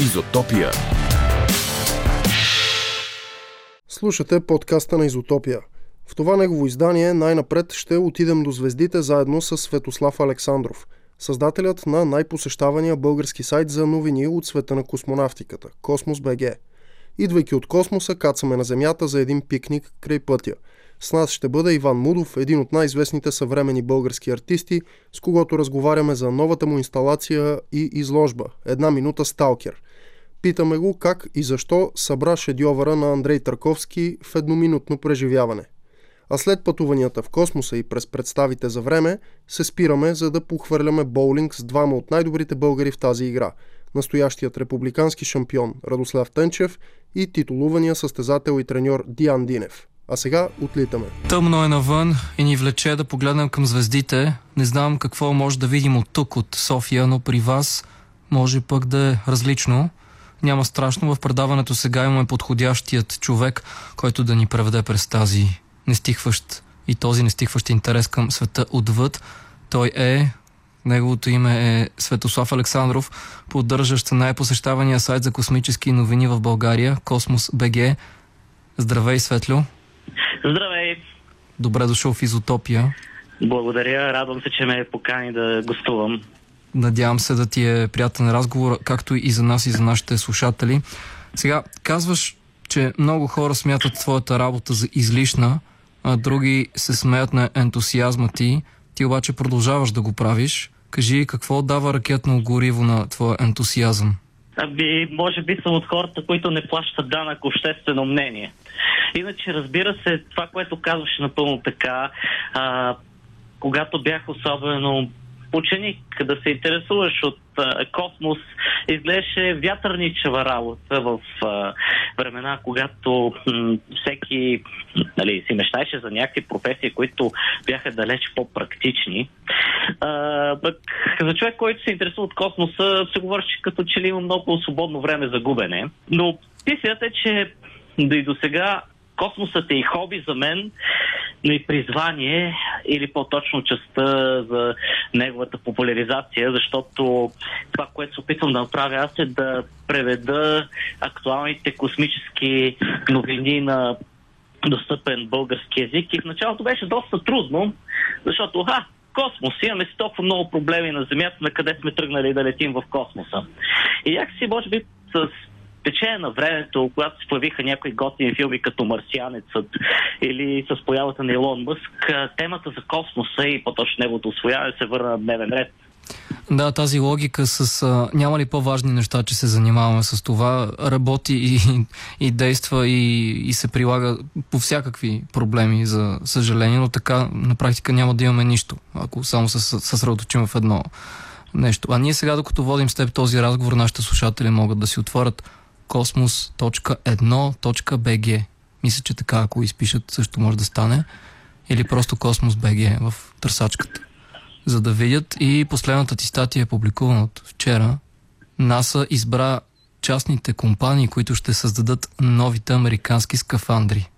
Изотопия. Слушате подкаста на Изотопия. В това негово издание най-напред ще отидем до звездите заедно с Светослав Александров, създателят на най-посещавания български сайт за новини от света на космонавтиката – Космос БГ. Идвайки от космоса, кацаме на Земята за един пикник край пътя – с нас ще бъде Иван Мудов, един от най-известните съвремени български артисти, с когото разговаряме за новата му инсталация и изложба «Една минута Сталкер». Питаме го как и защо събра шедьовъра на Андрей Търковски в едноминутно преживяване. А след пътуванията в космоса и през представите за време, се спираме за да похвърляме боулинг с двама от най-добрите българи в тази игра – настоящият републикански шампион Радослав Тънчев и титулувания състезател и треньор Диан Динев – а сега отлитаме. Тъмно е навън и ни влече да погледнем към звездите. Не знам какво може да видим от тук, от София, но при вас може пък да е различно. Няма страшно. В предаването сега имаме подходящият човек, който да ни преведе през тази нестихващ и този нестихващ интерес към света отвъд. Той е Неговото име е Светослав Александров, поддържащ най-посещавания сайт за космически новини в България, Космос БГ. Здравей, Светло! Здравей! Добре дошъл в Изотопия. Благодаря, радвам се, че ме покани да гостувам. Надявам се да ти е приятен разговор, както и за нас и за нашите слушатели. Сега, казваш, че много хора смятат твоята работа за излишна, а други се смеят на ентусиазма ти. Ти обаче продължаваш да го правиш. Кажи, какво дава ракетно гориво на твоя ентусиазъм? Аби, може би съм от хората, които не плащат данък обществено мнение. Иначе, разбира се, това, което казваше напълно така, а, когато бях особено ученик, да се интересуваш от космос, изглеждаше вятърничева работа в времена, когато всеки нали, си мечтаеше за някакви професии, които бяха далеч по-практични. А, бък, за човек, който се интересува от космоса, се говори, че като че ли има много свободно време за губене. Но истината е, че да и до сега космосът е и хоби за мен, но и призвание, или по-точно частта за неговата популяризация, защото това, което се опитвам да направя аз е да преведа актуалните космически новини на достъпен български язик. И в началото беше доста трудно, защото, ха, космос, имаме си толкова много проблеми на Земята, на къде сме тръгнали да летим в космоса. И някакси, може би, с течение на времето, когато се появиха някои готини филми като Марсианецът или с появата на Илон Мъск, темата за космоса и по-точно неговото освояване се върна на дневен ред. Да, тази логика с а, няма ли по-важни неща, че се занимаваме с това, работи и, и действа и, и се прилага по всякакви проблеми, за съжаление, но така на практика няма да имаме нищо, ако само се съсредоточим в едно нещо. А ние сега, докато водим с теб този разговор, нашите слушатели могат да си отворят kosmos.1.bg. Мисля, че така, ако изпишат, също може да стане. Или просто Kosmos.bg в търсачката. За да видят и последната ти статия е публикувана от вчера. НАСА избра частните компании, които ще създадат новите американски скафандри.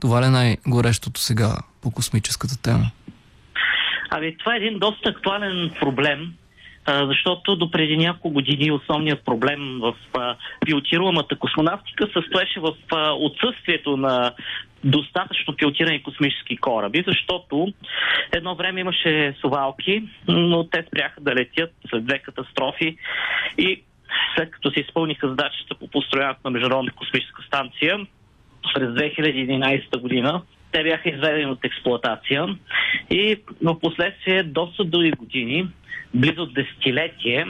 Това ли е най-горещото сега по космическата тема? Ами, това е един доста актуален проблем, защото до преди няколко години основният проблем в пилотируемата космонавтика състоеше в отсъствието на достатъчно пилотирани космически кораби, защото едно време имаше совалки, но те спряха да летят след две катастрофи и след като се изпълниха задачата по построяването на Международната космическа станция през 2011 година, те бяха изведени от експлоатация и в последствие доста дълги години близо десетилетие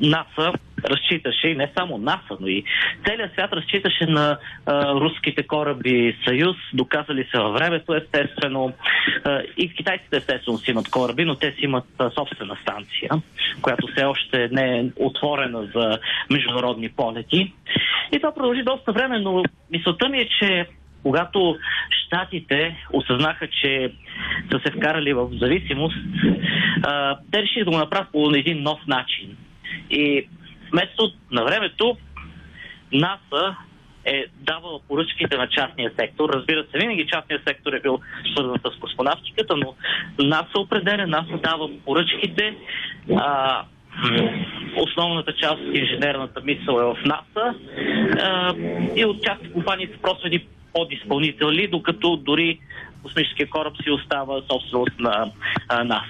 НАСА разчиташе, и не само НАСА, но и целият свят разчиташе на а, руските кораби Съюз, доказали се във времето, естествено. А, и китайците естествено си имат кораби, но те си имат а, собствена станция, която все още не е отворена за международни полети. И това продължи доста време, но мисълта ми е, че когато щатите осъзнаха, че са се вкарали в зависимост, те решиха да го направят по един нов начин. И вместо на времето НАСА е давала поръчките на частния сектор. Разбира се, винаги частния сектор е бил свързан с космонавтиката, но НАСА определя, НАСА дава поръчките. А, основната част от инженерната мисъл е в НАСА и от частни компании са просто едни подизпълнители, докато дори космическия кораб си остава собственост на а, нас.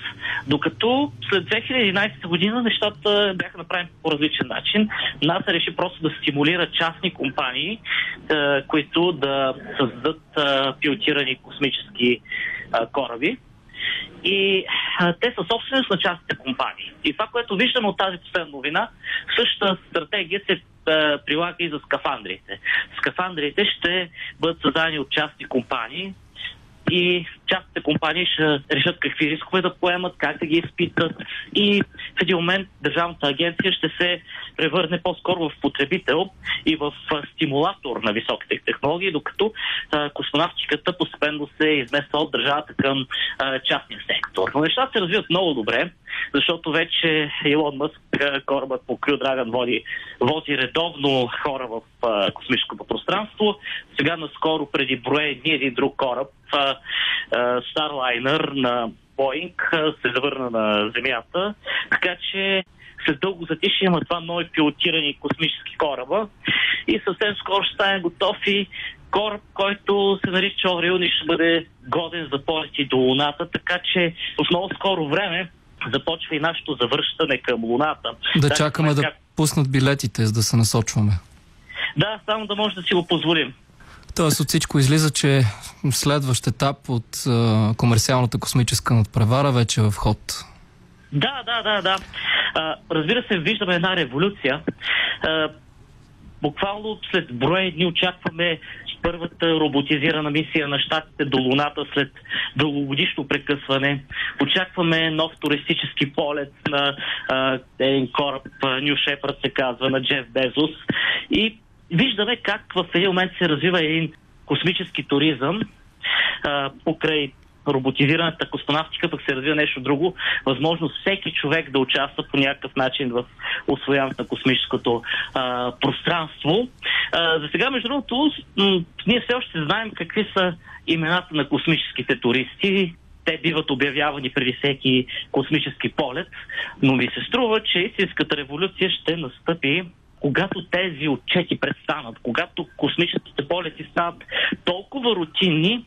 Докато след 2011 година нещата бяха направени по различен начин. НАСА реши просто да стимулира частни компании, които да създадат пилотирани космически кораби. И а, те са собственост на частните компании. И това, което виждаме от тази последна новина, същата стратегия се а, прилага и за скафандрите. Скафандрите ще бъдат създадени от частни компании, и частните компании ще решат какви рискове да поемат, как да ги изпитат и в един момент Държавната агенция ще се превърне по-скоро в потребител и в стимулатор на високите технологии, докато а, космонавтиката постепенно се измества от държавата към частния сектор. Но нещата се развиват много добре, защото вече Илон Мъск, корабът по Крю Драган води, вози редовно хора в а, космическото пространство. Сега наскоро преди броя дни един друг кораб Starliner на Боинг се завърна на Земята, така че след дълго затишие има два нови пилотирани космически кораба и съвсем скоро ще стане готов и кораб, който се нарича Орион и ще бъде годен за полети до Луната, така че в много скоро време започва и нашето завръщане към Луната. Да так, чакаме да пуснат билетите, за да се насочваме. Да, само да може да си го позволим. Тоест от всичко излиза, че следващ етап от а, комерциалната космическа надпревара вече е в ход. Да, да, да, да. А, разбира се, виждаме една революция. А, буквално след броя дни очакваме първата роботизирана мисия на щатите до Луната след дългогодишно прекъсване. Очакваме нов туристически полет на а, един кораб, Нью Шепард се казва, на Джеф Безос. И виждаме как в един момент се развива един космически туризъм а, покрай роботизираната космонавтика пък се развива нещо друго. Възможно всеки човек да участва по някакъв начин в освояването на космическото а, пространство. А, за сега, между другото, ние все още знаем какви са имената на космическите туристи. Те биват обявявани преди всеки космически полет, но ми се струва, че истинската революция ще настъпи когато тези отчети престанат, когато космическите полети станат толкова рутинни,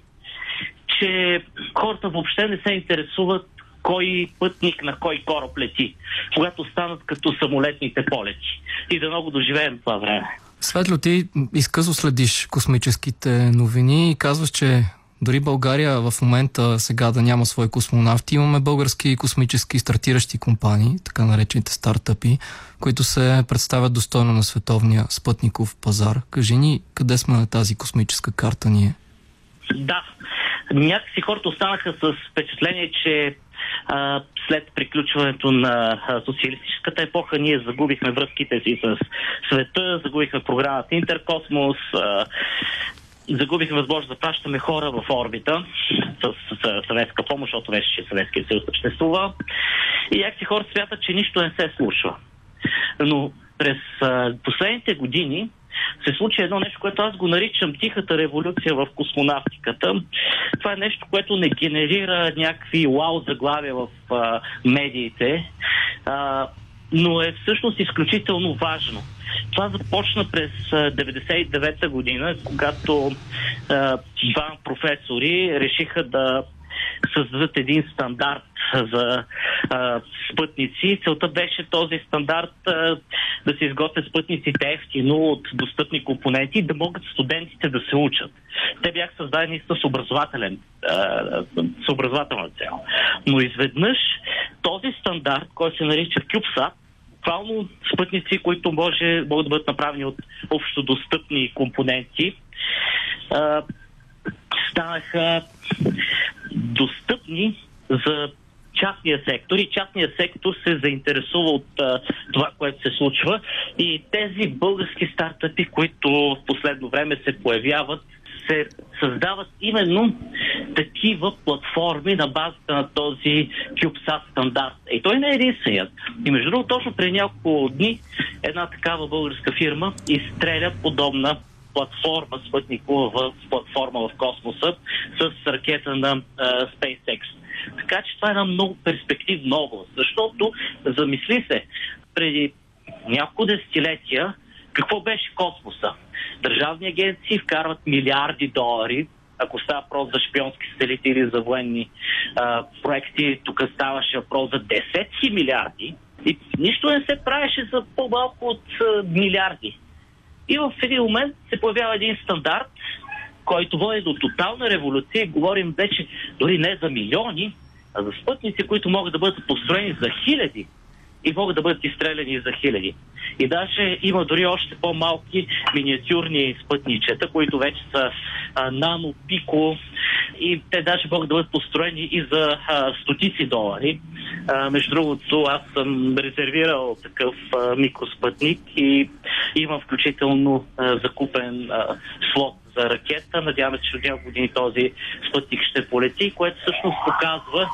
че хората въобще не се интересуват кой пътник на кой кораб лети, когато станат като самолетните полети. И да много доживеем това време. Светло, ти изкъсо следиш космическите новини и казваш, че дори България в момента сега да няма свои космонавти, имаме български космически стартиращи компании, така наречените стартъпи, които се представят достойно на световния спътников пазар. Кажи ни, къде сме на тази космическа карта ние? Да, някакси хората останаха с впечатление, че а, след приключването на а, социалистическата епоха ние загубихме връзките си с света, загубихме програмата Интеркосмос, а, загубихме възможност да пращаме хора в орбита с, с, съветска помощ, защото вече че Съветския съюз съществува. И някакси хора смятат, че нищо не се случва. Но през а, последните години се случи едно нещо, което аз го наричам тихата революция в космонавтиката. Това е нещо, което не генерира някакви вау заглавия в а, медиите, а, но е всъщност изключително важно. Това започна през 99-та година, когато а, два професори решиха да създадат един стандарт за а, спътници. Целта беше този стандарт а, да се изготвят спътниците ефтино от достъпни компоненти и да могат студентите да се учат. Те бяха създадени с образователен а, с образователна цел. Но изведнъж този стандарт, който се нарича CubeSat, буквално спътници, които може, могат да бъдат направени от общо достъпни компоненти, а, станаха достъпни за частния сектор и частния сектор се заинтересува от а, това, което се случва и тези български стартъпи, които в последно време се появяват, се създават именно такива платформи на базата на този CubeSat стандарт. И той не е единственият. И между другото, точно преди няколко дни една такава българска фирма изстреля подобна платформа спътникова платформа в космоса с ракета на uh, SpaceX. Така че това е една много перспективна област, защото, замисли се, преди няколко десетилетия какво беше космоса. Държавни агенции вкарват милиарди долари ако става въпрос за шпионски сателити или за военни а, проекти, тук ставаше въпрос за десетки милиарди и нищо не се правеше за по-малко от а, милиарди. И в един момент се появява един стандарт, който води до тотална революция. Говорим вече дори не за милиони, а за спътници, които могат да бъдат построени за хиляди и могат да бъдат изстреляни за хиляди. И даже има дори още по-малки миниатюрни спътничета, които вече са нано, пико и те даже могат да бъдат построени и за а, стотици долари. А, между другото, аз съм резервирал такъв а, микроспътник и имам включително а, закупен а, слот за ракета. Надяваме се, че от няколко години този спътник ще полети, което всъщност показва,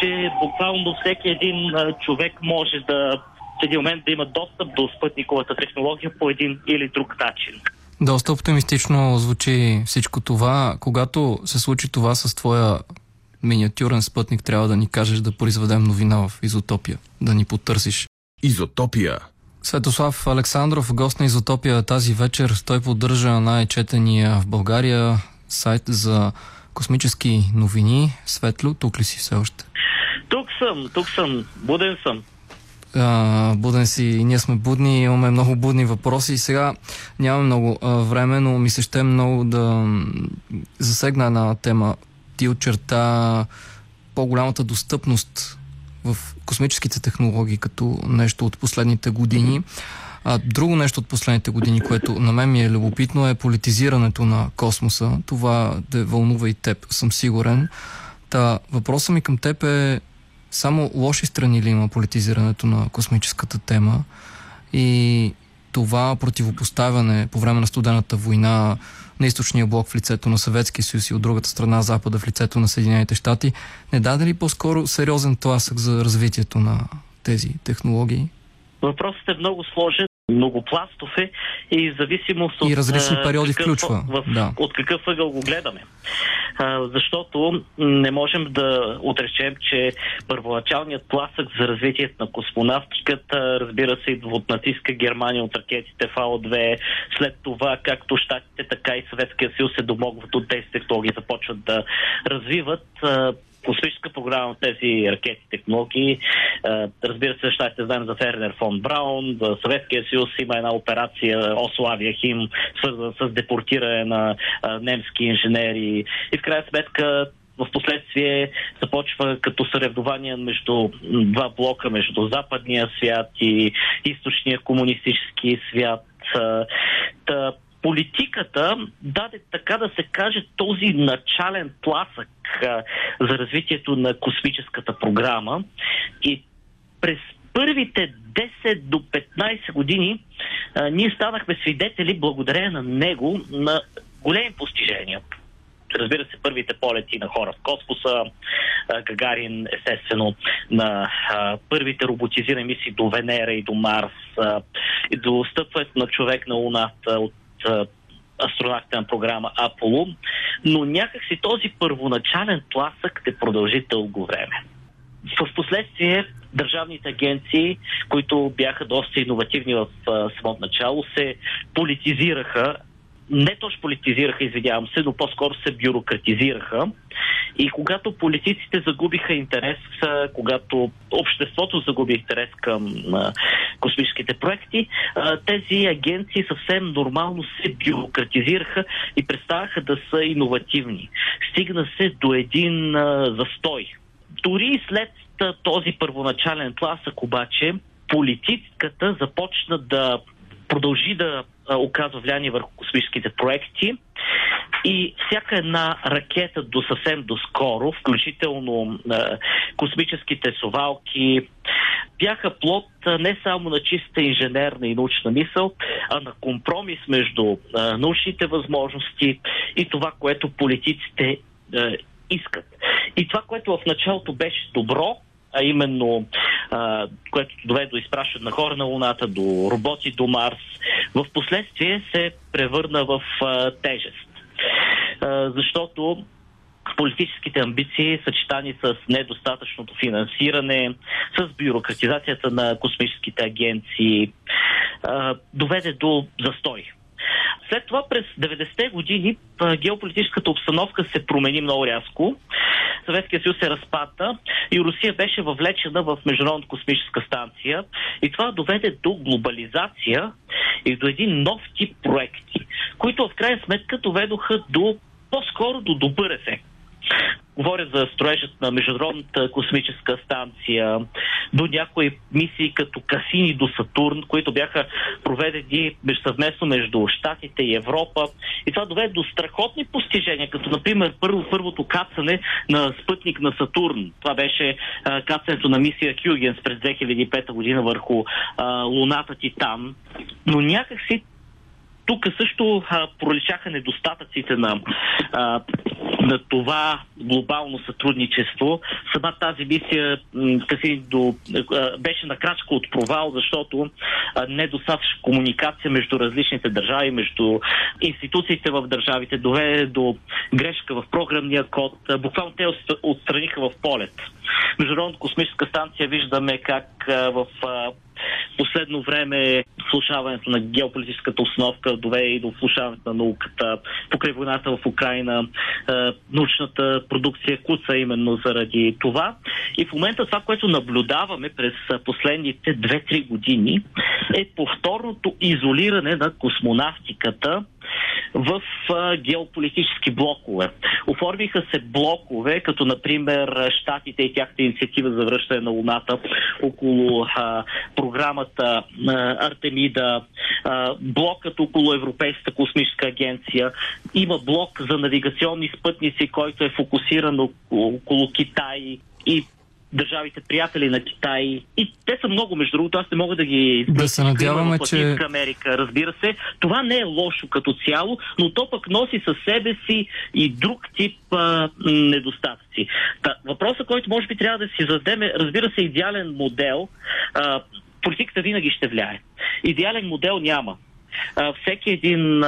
че буквално всеки един човек може да в един момент да има достъп до спътниковата технология по един или друг начин. Доста оптимистично звучи всичко това. Когато се случи това с твоя миниатюрен спътник, трябва да ни кажеш да произведем новина в Изотопия, да ни потърсиш. Изотопия. Светослав Александров, гост на Изотопия тази вечер. Той поддържа най-четения в България сайт за космически новини. Светло, тук ли си все още? Тук съм, тук съм, буден съм а, буден си ние сме будни, имаме много будни въпроси и сега нямаме много а, време, но ми се ще много да засегна една тема. Ти очерта по-голямата достъпност в космическите технологии като нещо от последните години. А, друго нещо от последните години, което на мен ми е любопитно, е политизирането на космоса. Това да вълнува и теб, съм сигурен. Та, въпросът ми към теб е само лоши страни ли има политизирането на космическата тема и това противопоставяне по време на студената война на източния блок в лицето на Съветския съюз и от другата страна Запада в лицето на Съединените щати, не даде ли по-скоро сериозен тласък за развитието на тези технологии? Въпросът е много сложен многопластов е и зависимост от... И различни периоди какъв, включва. В, да. От какъв ъгъл го гледаме. А, защото не можем да отречем, че първоначалният тласък за развитието на космонавтиката, разбира се, идва от нацистска Германия, от ракетите ФАО-2. След това, както Штатите, така и Съветския съюз се домогват от тези технологии, започват да развиват космическа програма в тези ракети технологии. Разбира се, ще знаем за Фернер фон Браун, за Съветския съюз има една операция Ославия Хим, свързана с депортиране на немски инженери. И в крайна сметка в последствие започва като съревнование между два блока, между западния свят и източния комунистически свят. Та, политиката даде, така да се каже, този начален тласък а, за развитието на космическата програма и през първите 10 до 15 години а, ние станахме свидетели, благодарение на него, на големи постижения. Разбира се, първите полети на хора в космоса, Гагарин, естествено, на а, първите роботизирани мисии до Венера и до Марс, а, и до стъпването на човек на Луната от астронавтна програма Аполо, но някакси този първоначален тласък те продължи дълго време. В последствие държавните агенции, които бяха доста иновативни в самото начало, се политизираха не точно политизираха, извинявам се, но по-скоро се бюрократизираха. И когато политиците загубиха интерес, когато обществото загуби интерес към космическите проекти, тези агенции съвсем нормално се бюрократизираха и представяха да са иновативни. Стигна се до един застой. Дори след този първоначален тласък обаче, политиката започна да продължи да оказва влияние върху космическите проекти. И всяка една ракета до съвсем доскоро, включително е, космическите совалки, бяха плод не само на чиста инженерна и научна мисъл, а на компромис между е, научните възможности и това, което политиците е, искат. И това, което в началото беше добро, а именно а, което доведе до изпращане на хора на Луната, до роботи до Марс, в последствие се превърна в а, тежест. А, защото политическите амбиции, съчетани с недостатъчното финансиране, с бюрократизацията на космическите агенции, доведе до застой. След това през 90-те години геополитическата обстановка се промени много рязко. Съветския съюз се разпадна и Русия беше въвлечена в Международната космическа станция. И това доведе до глобализация и до един нов тип проекти, които в крайна сметка доведоха до по-скоро до добър ефект. Говоря за строежът на Международната космическа станция, до някои мисии като Касини до Сатурн, които бяха проведени съвместно между Штатите и Европа. И това доведе до страхотни постижения, като например първо, първото кацане на спътник на Сатурн. Това беше а, кацането на мисия Хюгенс през 2005 година върху а, луната Титан. Но някакси тук също а, проличаха недостатъците на, а, на това глобално сътрудничество. Сама тази мисия kasi, до, а, беше на крачка от провал, защото а, недостатъчна комуникация между различните държави, между институциите в държавите доведе до грешка в програмния код. А, буквално те отстраниха в полет. Международната космическа станция виждаме как а, в а, последно време влушаването на геополитическата основка доведе и до влушаването на науката, покрай войната в Украина, е, научната продукция куца именно заради това. И в момента това, което наблюдаваме през последните 2-3 години е повторното изолиране на космонавтиката в геополитически блокове. Оформиха се блокове, като например Штатите и тяхната инициатива за връщане на Луната около програмата Артемида, блокът около Европейската космическа агенция. Има блок за навигационни спътници, който е фокусиран около, около Китай и държавите приятели на Китай. И те са много, между другото, аз не мога да ги... Да се надяваме, че... Америка, разбира се. Това не е лошо като цяло, но то пък носи със себе си и друг тип а, недостатъци. Та, въпросът, който може би трябва да си зададем е, разбира се, идеален модел. А, политиката винаги ще влияе. Идеален модел няма всеки един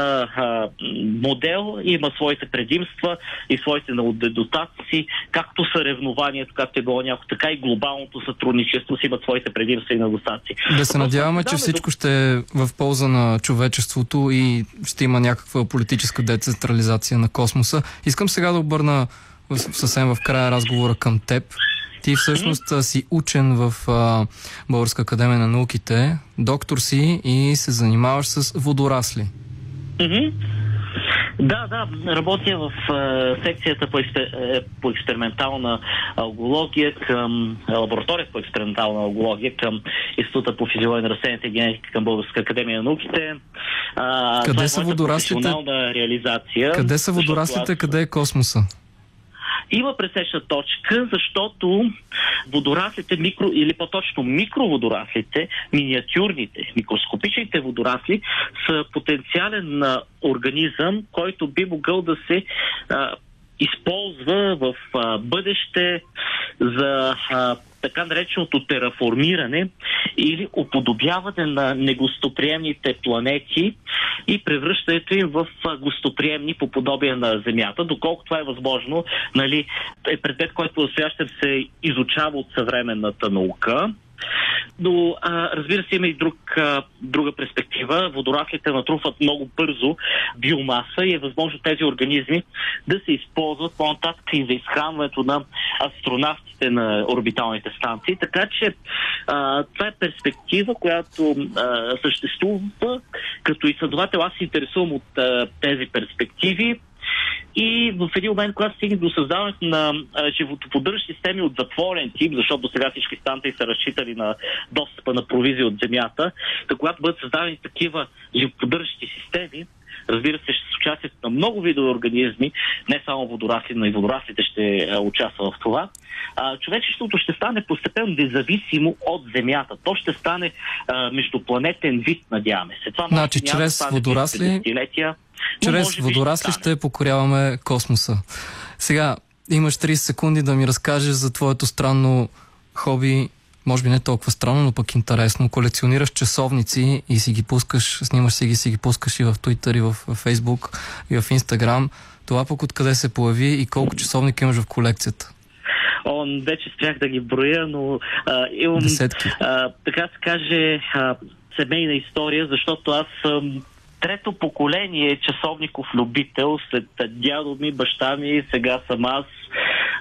модел има своите предимства и своите недостатъци, както съревнованието, както е било някакво, така и глобалното сътрудничество си имат своите предимства и недостатъци. Да се надяваме, че всичко ще е в полза на човечеството и ще има някаква политическа децентрализация на космоса. Искам сега да обърна съвсем в края разговора към теб. Ти всъщност си учен в а, Българска академия на науките, доктор си и се занимаваш с водорасли. Mm-hmm. Да, да, работя в е, секцията по, експер, е, по експериментална алгология към лабораторията по експериментална алгология към Института по физиология на растенията и генетика към Българска академия на науките. А, къде е са водораслите? реализация. Къде са водораслите, аз... къде е космоса? Има пресечна точка, защото водораслите, микро, или по-точно микроводораслите, миниатюрните, микроскопичните водорасли са потенциален организъм, който би могъл да се а, използва в а, бъдеще за а, така нареченото тераформиране или уподобяване на негостоприемните планети и превръщането им в гостоприемни по подобие на Земята. Доколко това е възможно, нали, е предмет, който настоящем се изучава от съвременната наука. Но а, разбира се, има и друг, а, друга перспектива. Водораслите натрупват много бързо биомаса и е възможно тези организми да се използват по-нататък и за изхранването на астронавтите на орбиталните станции. Така че а, това е перспектива, която а, съществува. Като изследовател аз се интересувам от а, тези перспективи. И в един момент, когато стигне до създаването на животоподдържащи системи от затворен тип, защото сега всички станции са разчитали на достъпа на провизия от земята, да когато бъдат създадени такива животоподдържащи системи, разбира се, с участието на много видове организми, не само водорасли, но и водораслите ще участват в това. А, човечеството ще стане постепенно независимо от Земята. То ще стане междупланетен вид, надяваме се. Това значи, чрез водорасли, чрез водорасли ще покоряваме космоса. Сега, имаш 30 секунди да ми разкажеш за твоето странно хоби, може би не толкова странно, но пък интересно. Колекционираш часовници и си ги пускаш, снимаш си ги, си ги пускаш и в Twitter, и в Facebook, и в Instagram. Това пък откъде се появи и колко часовника имаш в колекцията? Он вече спрях да ги броя, но а, имам, Десетки. а, така се каже, а, семейна история, защото аз съм трето поколение часовников любител, след дядо ми, баща ми, сега съм аз.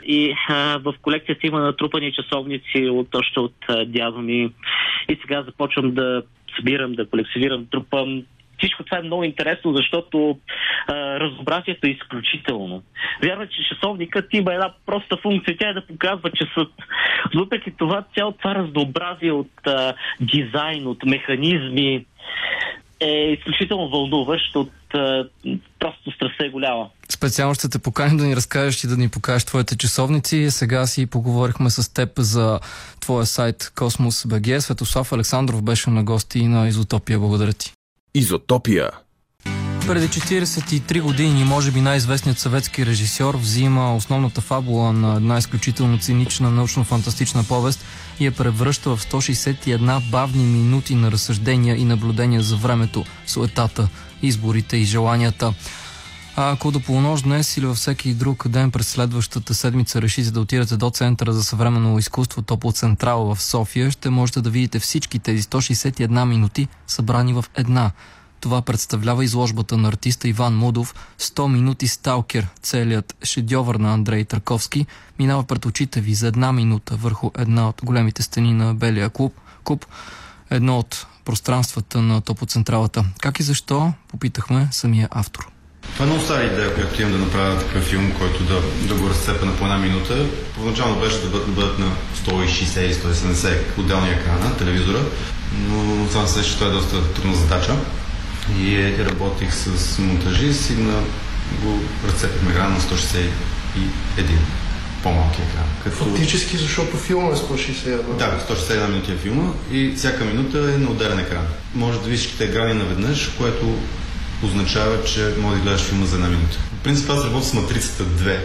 И а, в колекцията има натрупани часовници от, още от а, дядо ми. И сега започвам да събирам, да колекционирам, трупам. Всичко това е много интересно, защото а, разнообразието е изключително. Вярно, че часовникът има една проста функция, тя е да показва часът. Въпреки това, цялото това разнообразие от а, дизайн, от механизми е изключително вълнуващ, от а, просто страстта е голяма. Специално ще те поканим да ни разкажеш и да ни покажеш твоите часовници. Сега си поговорихме с теб за твоя сайт Космос БГ. Светослав Александров беше на гости на Изотопия. Благодаря ти. Изотопия. Преди 43 години, може би най-известният съветски режисьор взима основната фабула на една изключително цинична научно-фантастична повест и я превръща в 161 бавни минути на разсъждения и наблюдения за времето, суетата, изборите и желанията. А ако до полунощ днес или във всеки друг ден през следващата седмица решите да отидете до Центъра за съвременно изкуство Топо Централ в София, ще можете да видите всички тези 161 минути събрани в една. Това представлява изложбата на артиста Иван Мудов 100 минути сталкер. Целият шедьовър на Андрей Търковски минава пред очите ви за една минута върху една от големите стени на Белия клуб, куб, едно от пространствата на топоцентралата. Как и защо, попитахме самия автор. Това е много стара идея, която имам да направя такъв филм, който да, да го разцепя на по една минута. Първоначално беше да бъдат, да бъдат на 160 или 170 отделни екрана, телевизора, но това се че това е доста трудна задача. И работих с монтажист и на, го разцепихме екрана на 161 по-малки екран. Като... Фактически, защото филма е 161. Да, 161 минути е филма и всяка минута е на отделен екран. Може да видиш всичките екрани наведнъж, което означава, че може да гледаш филма за една минута. В принцип аз работя с Матрицата 2.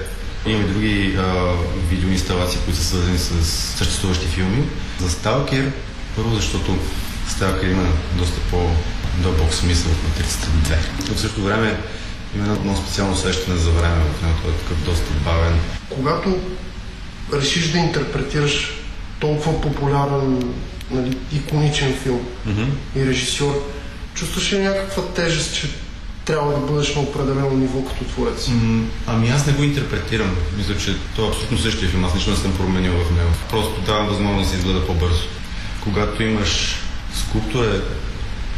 Има и други а, видеоинсталации, които са свързани с съществуващи филми. За Сталкер, първо защото Сталкер има доста по-дълбок смисъл от Матрицата 2. Но в същото време има едно много специално усещане за време в него. Той е такъв доста бавен. Когато решиш да интерпретираш толкова популярен, нали, иконичен филм Mm-hmm. и режисьор, чувстваш ли някаква тежест, че трябва да бъдеш на определено ниво като творец? М, Ами аз не го интерпретирам. Мисля, че това е абсолютно същия филм. Аз нищо не съм променил в него. Просто давам възможност да се изгледа по-бързо. Когато имаш скулптура,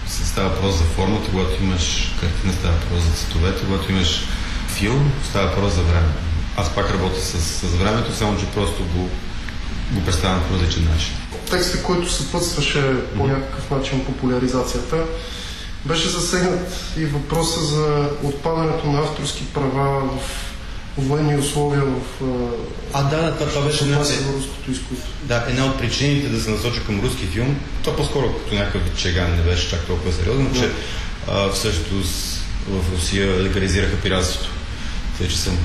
се става въпрос за формата, когато имаш картина, става въпрос за цветовете, когато имаш филм, става въпрос за време. Аз пак работя с, с времето, само че просто го, го представям по различен начин. Текстът, който съпътстваше по някакъв начин популяризацията, беше засегнат и въпроса за отпадането на авторски права в военни условия в А, да, да, това, това беше една, до руското изкуство. Да, една от причините да се насоча към руски филм, то по-скоро като някакъв чега не беше чак толкова сериозно, че а, всъщност в Русия легализираха пиратството. Тъй, че съм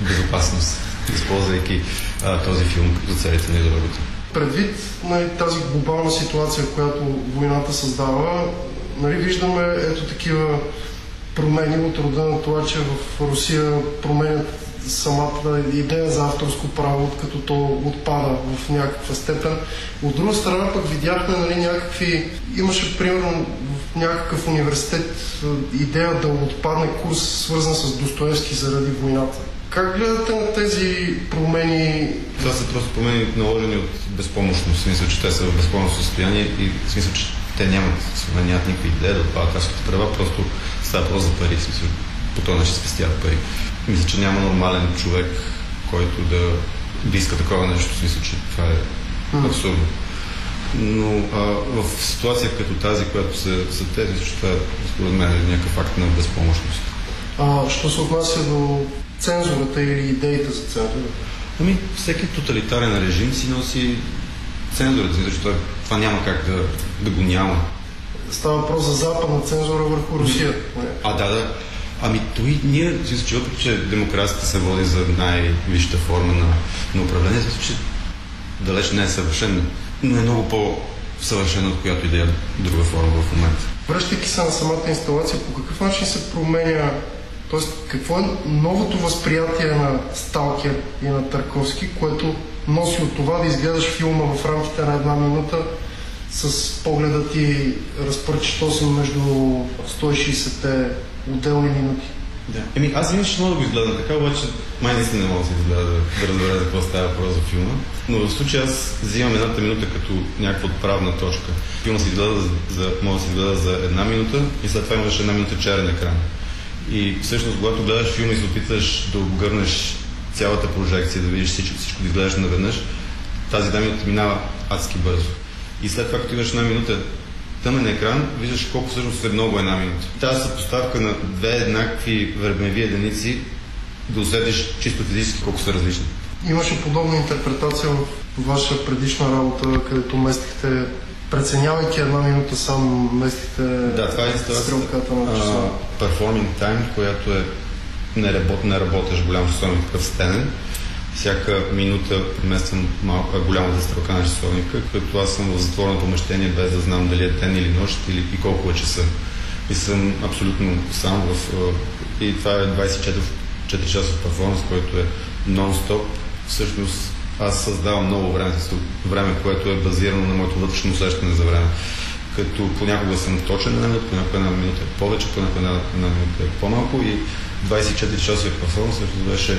безопасност, използвайки а, този филм за целите на изложбата. Предвид нали, тази глобална ситуация, която войната създава, нали, виждаме ето такива промени от рода на това, че в Русия променят самата идея за авторско право, като то отпада в някаква степен. От друга страна пък видяхме нали, някакви... Имаше примерно в някакъв университет е, идея да отпадне курс, свързан с Достоевски заради войната. Как гледате на тези промени? Това са просто промени наложени от безпомощност. Смисъл, че те са в безпомощно състояние и смисъл, че те нямат, нямат никаква идея да отпадат авторските права, просто става въпрос за пари. В смисъл, по този начин спестяват пари. Мисля, че няма нормален човек, който да, да иска такова нещо. Смисъл, че това е абсурдно. Но а, в ситуация като тази, която са, са тези, мисля, че това според мен е някакъв факт на безпомощност. А, що се отнася до цензурата или идеите за цензура? Ами, всеки тоталитарен режим си носи цензурата, защото това няма как да, да го няма. Става въпрос за западна цензура върху Русия. А, да, да. Ами той ние, мисля, че въпреки, че демокрацията се води за най-висшата форма на, на управление, че далеч не е съвършена, но е много по-съвършена от която и да е друга форма в момента. Връщайки се на самата инсталация, по какъв начин се променя, Тоест, какво е новото възприятие на Сталкер и на Тарковски, което носи от това да изгледаш филма в рамките на една минута с погледа ти разпърчетосан между 160-те отделни минути? Да. Еми, аз винаги ще мога да го изгледам така, обаче май наистина не мога да се изгледа да, разбера за какво става въпрос за филма. Но в случая аз взимам едната минута като някаква отправна точка. Филма се изгледа за, може да се изгледа за една минута и след това имаш една минута черен екран. И всъщност, когато гледаш филма и се опиташ да обгърнеш цялата прожекция, да видиш всичко, всичко да изгледаш наведнъж, тази една минута минава адски бързо. И след това, като имаш една минута тъмен екран, виждаш колко всъщност е много една минута. Тази съпоставка на две еднакви времеви единици да усетиш чисто физически колко са различни. Имаше подобна интерпретация в ваша предишна работа, където местихте, преценявайки една минута сам, местихте да, това е стрелката на часа. Performing time, която е не, работ, не работеш голям часовник, такъв стенен всяка минута премествам малко, голямата стрелка на часовника, като аз съм в затворено помещение, без да знам дали е ден или нощ или и колко е часа. И съм абсолютно сам в... И това е 24 4 часов перформанс, който е нон-стоп. Всъщност аз създавам много време, време, което е базирано на моето вътрешно усещане за време. Като понякога съм точен на минута, понякога една минута е повече, понякога една, минута е по-малко и 24 часовия перформанс всъщност беше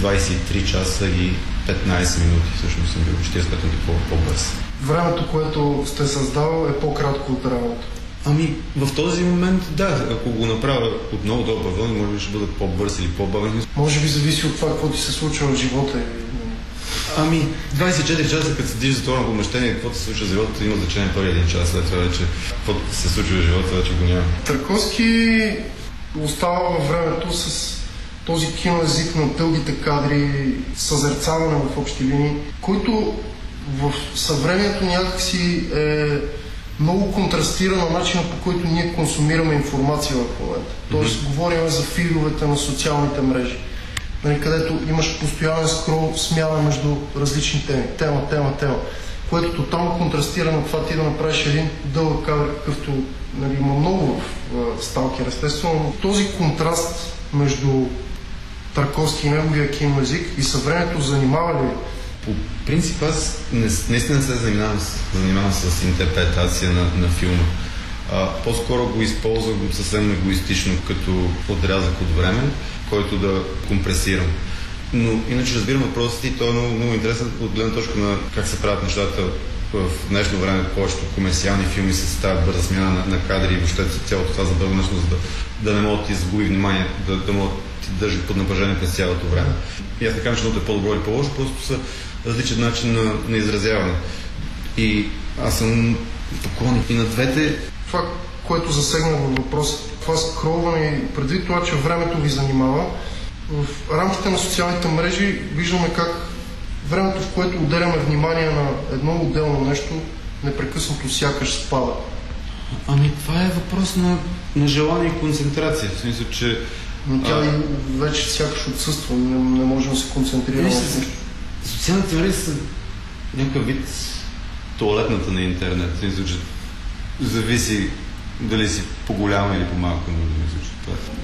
23 часа и 15 минути. Всъщност съм бил 40 минути по-бърз. Времето, което сте създал е по-кратко от работа. Ами, в този момент, да, ако го направя отново до бавълни, може би ще бъда по-бърз или по-бавен. Може би зависи от това, какво ти се случва в живота. Ами, 24 часа, като седиш за това помещение, каквото се случва в живота, има значение първи един час, след това вече, каквото се случва в живота, вече го няма. Тарковски остава във времето с този киноязик на дългите кадри, съзерцаване в общи линии, който в съвремието някакси е много контрастира на начина по който ние консумираме информация в момента. Тоест, mm-hmm. говорим за фидовете на социалните мрежи, нали, където имаш постоянен скрол, смяна между различни теми. Тема, тема, тема. Което тотално контрастира на това ти да направиш един дълъг кадър, какъвто нали, има много в Сталкер, естествено. Този контраст между Тарковски и неговия киноязик и съвремето занимава ли? По принцип аз не, наистина се занимавам, занимавам с интерпретация на, на филма. А, по-скоро го използвам съвсем егоистично като отрязък от време, който да компресирам. Но иначе разбирам въпросите и той е много, много интересен от гледна точка на как се правят нещата в днешно време повечето комерциални филми се стават бърза смяна на, на кадри и въобще цялото това забързано, за да, да не могат да ти загуби внимание, да, да могат ти държи под напрежение през цялото време. И аз не казвам, че е по-добро или по-лошо, просто са различен начин на, на изразяване. И аз съм поклонник и на двете. Това, което засегна във въпрос, това скролване, предвид това, че времето ви занимава, в рамките на социалните мрежи виждаме как времето, в което отделяме внимание на едно отделно нещо, непрекъснато сякаш спада. Ами това е въпрос на, на желание и концентрация. В смисъл, че но тя а... вече сякаш отсъства, не, не може да се концентрира. Се, социалните мрежи са някакъв вид туалетната на интернет. Мисля, че зависи дали си по-голяма или по-малка.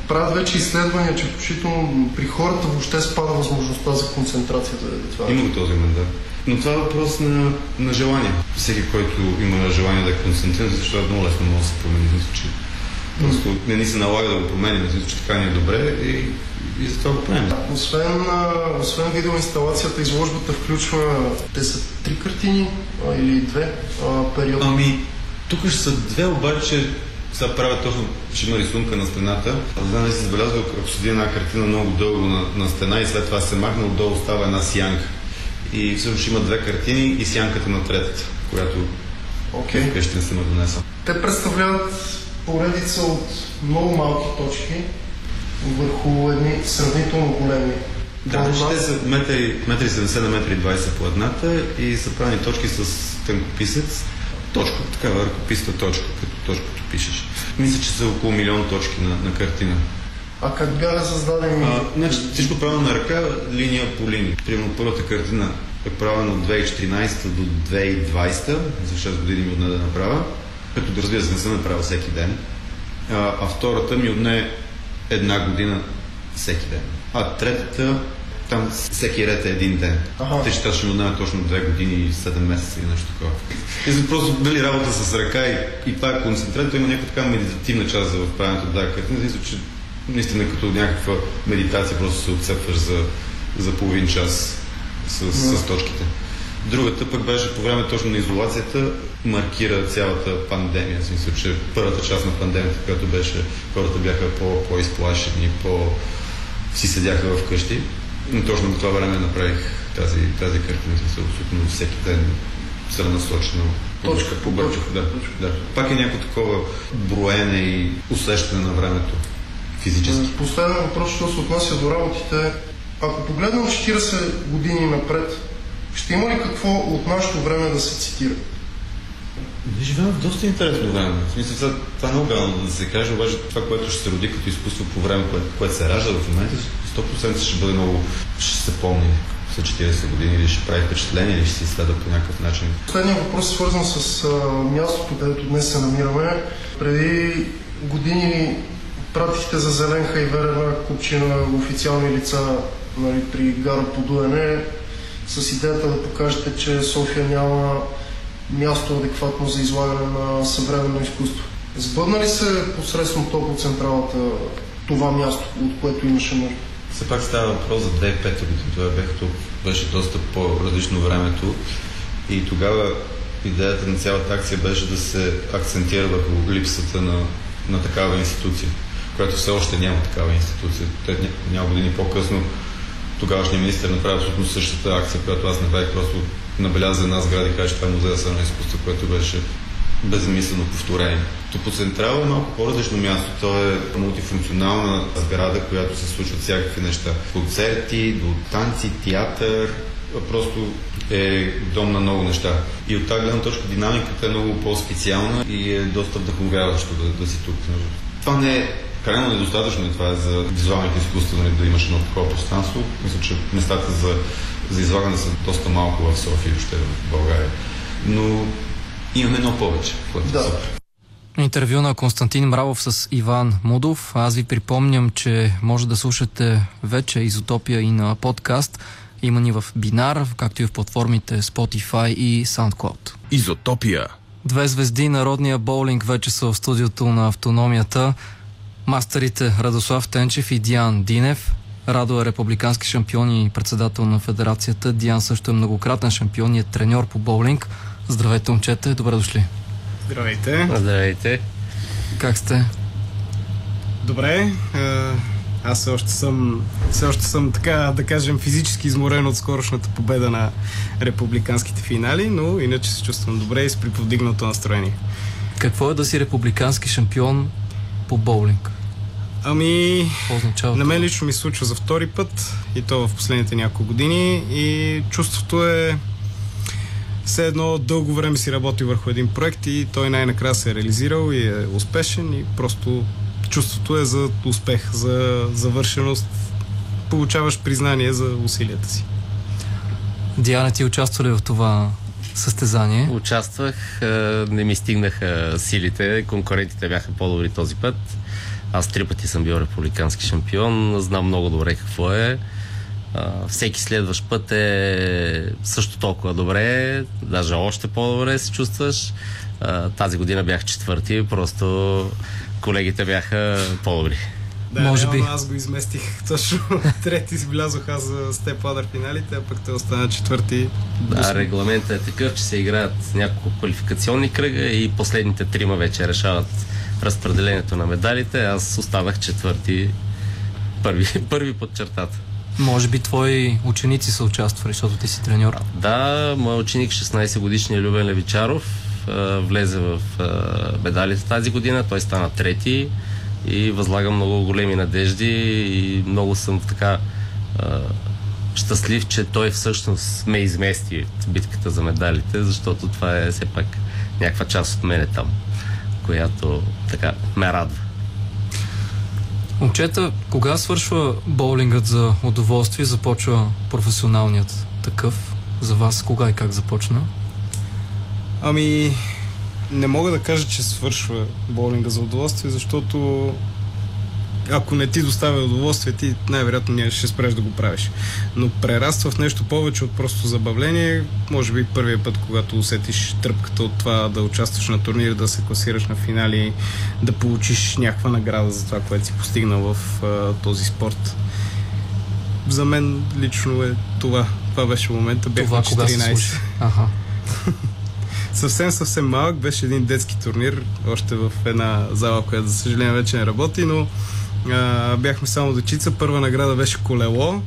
Правят вече изследвания, че включително при хората въобще спада възможността за концентрация. Да това. Има го този момент, да. Но това е въпрос на, на желание. Всеки, който има желание да е концентрира, защото много лесно може да се промени. Мисля, че Просто не ни се налага да го променим, мисля, че така ни е добре и, и затова го правим. Освен, освен видеоинсталацията, изложбата включва, те са три картини а, или две периода. Ами, тук ще са две, обаче сега правя точно, че има рисунка на стената. Не знам си забелязал, ако седи една картина много дълго на, на стена и след това се махне, отдолу остава една сянка. И всъщност има две картини и сянката на третата, която okay. вкъщи не съм донесъл. Те представляват поредица от много малки точки върху едни сравнително големи. Да, те са метри, метри 70 на метри 20 по едната и са правени точки с тънкописец. Точка, такава ръкописна точка, като точката пишеш. Мисля, че са около милион точки на, на картина. А как бяха създадени? А, значи, всичко правено на ръка, линия по линия. Примерно първата картина е правена от 2014 до 2020, за 6 години ми отне да направя като да разбира се не съм направил всеки ден. А, а втората ми отне една година всеки ден. А третата, там всеки ред е един ден. Ага. Те ще ще отнеме точно 2 години и 7 месеца или нещо такова. И просто дали работа с ръка и, и това е концентрето, има някаква така медитативна част за правенето да картина, мисля, че наистина като някаква медитация просто се отцепваш за, за половин час с, с точките. Другата пък беше по време точно на изолацията, маркира цялата пандемия. В смисъл, че първата част на пандемията, която беше, хората бяха по, по-изплашени, по... си седяха вкъщи. Но точно по това време направих тази, тази картина, смисъл, абсолютно всеки ден целенасочено. Точка по точка. да, да. Пак е някакво такова броене и усещане на времето физически. Последен въпрос, що се отнася до работите. Ако погледнем 40 години напред, ще има ли какво от нашето време да се цитира? Ние живеем в доста интересно време. В смисъл, това, това е много гадно да се каже, обаче това, което ще се роди като изкуство по време, което, което се ражда в момента, 100% ще бъде много, ще се помни след 40 години или ще прави впечатление или ще се изследва по някакъв начин. Последният въпрос е свързан с а, мястото, където днес се намираме. Преди години пратихте за зелен хайвер една купчина официални лица нали, при гара Подуене с идеята да покажете, че София няма място адекватно за излагане на съвременно изкуство. Сбъдна ли се посредством топоцентралата това място, от което имаше нужда? Все пак става въпрос за 2005 година. Това тук, беше доста по-различно времето и тогава идеята на цялата акция беше да се акцентира върху липсата на, на такава институция, която все още няма такава институция. Те ня- няколко години по-късно тогавашният министр направи абсолютно същата акция, която аз направих, просто набеляза една сграда и каже, това е музея за съвременно изкуство, което беше безмислено повторение. Топо Централ е малко по-различно място. То е мултифункционална сграда, която се случват всякакви неща. Концерти, до танци, театър, просто е дом на много неща. И от тази гледна точка динамиката е много по-специална и е доста вдъхновяващо да, да си тук. Това не е крайно недостатъчно и това е за визуалните изкуства, нали, да имаш едно такова пространство. Мисля, че местата за, за излагане са доста малко в София, въобще в България. Но имаме едно повече, което Да. е супер. Интервю на Константин Мравов с Иван Мудов. Аз ви припомням, че може да слушате вече Изотопия и на подкаст. Има ни в Бинар, както и в платформите Spotify и SoundCloud. Изотопия. Две звезди народния боулинг вече са в студиото на автономията. Мастерите Радослав Тенчев и Диан Динев. Радо е републикански шампион и председател на федерацията. Диан също е многократен шампион и е треньор по боулинг. Здравейте, момчета, добре дошли. Здравейте. Здравейте. Как сте? Добре. Аз все още съм, все още съм така, да кажем, физически изморен от скорошната победа на републиканските финали, но иначе се чувствам добре и с приповдигнато настроение. Какво е да си републикански шампион по боулинг? Ами, на мен лично ми случва за втори път и то в последните няколко години и чувството е все едно дълго време си работи върху един проект и той най-накрая се е реализирал и е успешен и просто чувството е за успех, за завършеност. Получаваш признание за усилията си. Диана, ти участва ли в това състезание? Участвах, а, не ми стигнаха силите, конкурентите бяха по-добри този път. Аз три пъти съм бил републикански шампион, знам много добре какво е. А, всеки следващ път е също толкова добре, даже още по-добре се чувстваш. А, тази година бях четвърти, просто колегите бяха по-добри. Да, Може реално би. аз го изместих точно трети влязох аз за степ финалите, а пък те остана четвърти. Да, регламентът е такъв, че се играят няколко квалификационни кръга и последните трима вече решават разпределението на медалите. Аз останах четвърти, първи, първи под чертата. Може би твои ученици са участвали, защото ти си треньор. Да, моят ученик 16 годишният Любен Левичаров влезе в медалите тази година. Той стана трети и възлага много големи надежди и много съм така щастлив, че той всъщност ме измести от битката за медалите, защото това е все пак някаква част от мене там, която така ме радва. Момчета, кога свършва боулингът за удоволствие и започва професионалният такъв? За вас кога и как започна? Ами, не мога да кажа, че свършва боулинга за удоволствие, защото ако не ти доставя удоволствие, ти най-вероятно не ще спреш да го правиш. Но прераства в нещо повече от просто забавление. Може би първият път, когато усетиш тръпката от това да участваш на турнир, да се класираш на финали, да получиш някаква награда за това, което си постигнал в а, този спорт. За мен лично е това. Това беше момента. Бях Това на кога се 14. случи? Аха. съвсем, съвсем малък. Беше един детски турнир, още в една зала, която за съжаление вече не работи, но а, бяхме само дечица. Първа награда беше колело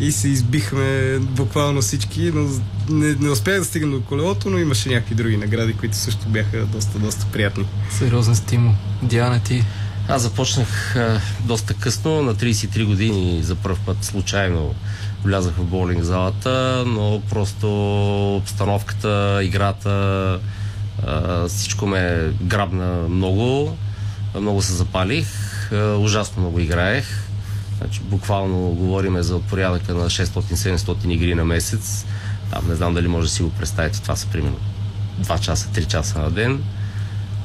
и се избихме буквално всички, но не, не успях да стигна до колелото, но имаше някакви други награди, които също бяха доста, доста приятни. Сериозен стимул. Диана, ти Аз започнах а, доста късно, на 33 години за първ път случайно влязах в боулинг залата, но просто обстановката, играта, а, всичко ме грабна много. Много се запалих, а, ужасно много играех. Значи, буквално говориме за порядъка на 600-700 игри на месец. Там не знам дали може да си го представите. Това са примерно 2 часа, 3 часа на ден.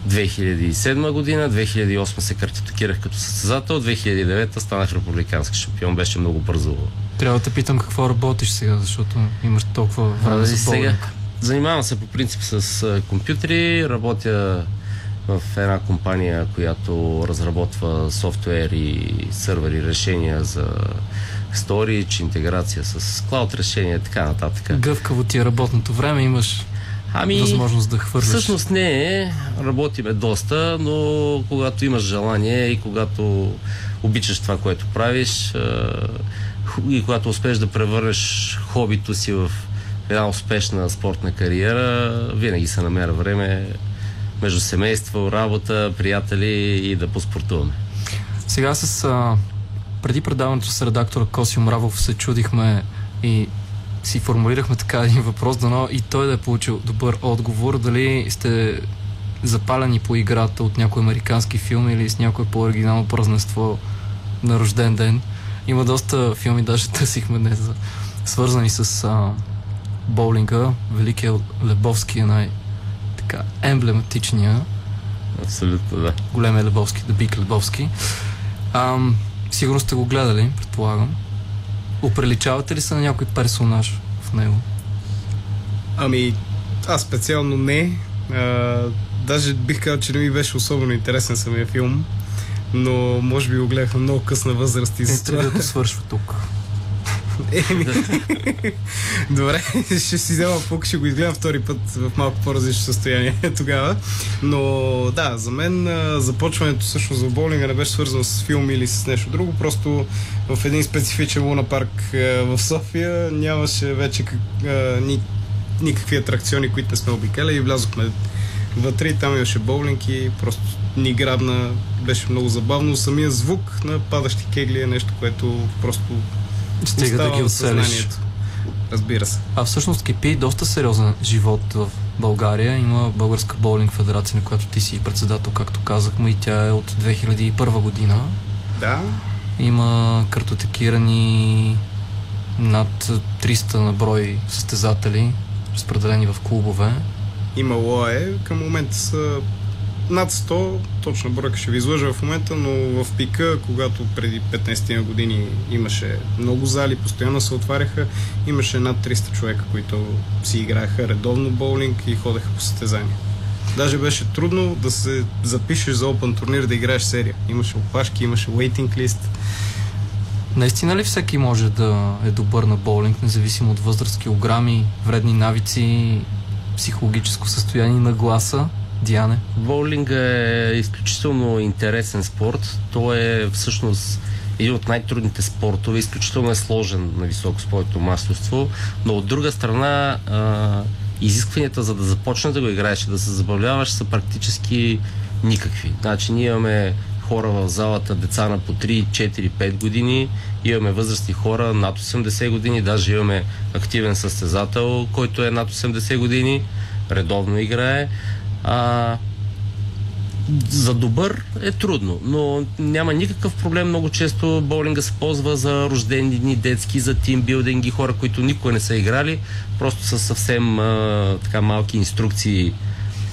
2007 година, 2008 се картотекирах като състезател, 2009 станах републикански шампион, беше много бързо. трябва да те питам какво работиш сега, защото имаш толкова време А, за сега, занимавам се по принцип с компютри, работя в една компания, която разработва софтуер и сървъри решения за storage, интеграция с клауд решения и така нататък. Гъвкаво ти е работното време, имаш Ами, възможност да хвърляш. Всъщност не е, работиме доста, но когато имаш желание и когато обичаш това, което правиш и когато успееш да превърнеш хобито си в една успешна спортна кариера, винаги се намеря време между семейство, работа, приятели и да поспортуваме. Сега с... А, преди предаването с редактора Коси Мравов се чудихме и си формулирахме така един въпрос, дано и той да е получил добър отговор, дали сте запалени по играта от някой американски филм или с някое по-оригинално празненство на рожден ден. Има доста филми, даже търсихме днес, за, свързани с а, боулинга. Великия Лебовски е най- така, емблематичния Абсолютно, да. големия Лебовски, The Big Лебовски. Ам, сигурно сте го гледали, предполагам. Оприличавате ли се на някой персонаж в него? Ами, аз специално не. А, даже бих казал, че не ми беше особено интересен самия филм. Но може би го гледах на много късна възраст и Е, за това... да свършва тук. Еми, Добре, ще си взема пук, ще го изгледам втори път в малко по-различно състояние тогава. Но да, за мен започването всъщност в боулинга не беше свързано с филм или с нещо друго. Просто в един специфичен луна парк в София нямаше вече как, ни, никакви атракциони, които не сме обикаля и влязохме вътре и там имаше боулинг и просто ни грабна, беше много забавно. Самия звук на падащи кегли е нещо, което просто Стига да ги оцелиш. Разбира се. А всъщност кипи доста сериозен живот в България. Има Българска боулинг федерация, на която ти си председател, както казахме, и тя е от 2001 година. Да, Има картотекирани над 300 на брой състезатели, разпределени в клубове. имало е. Към момента са над 100, точна бройка ще ви излъжа в момента, но в пика, когато преди 15 на години имаше много зали, постоянно се отваряха, имаше над 300 човека, които си играеха редовно боулинг и ходеха по състезания. Даже беше трудно да се запишеш за Open турнир да играеш серия. Имаше опашки, имаше waiting list. Наистина ли всеки може да е добър на боулинг, независимо от възраст, килограми, вредни навици, психологическо състояние на гласа? Диане? Боулинга е изключително интересен спорт. Той е всъщност един от най-трудните спортове, изключително е сложен на високо спортно мастерство, но от друга страна а, изискванията за да започнеш да го играеш и да се забавляваш са практически никакви. Значи ние имаме хора в залата, деца на по 3, 4, 5 години, имаме възрастни хора над 80 години, даже имаме активен състезател, който е над 80 години, редовно играе. А, за добър е трудно, но няма никакъв проблем. Много често боулинга се ползва за рождени дни, детски, за тимбилдинги, хора, които никога не са играли, просто с съвсем а, така малки инструкции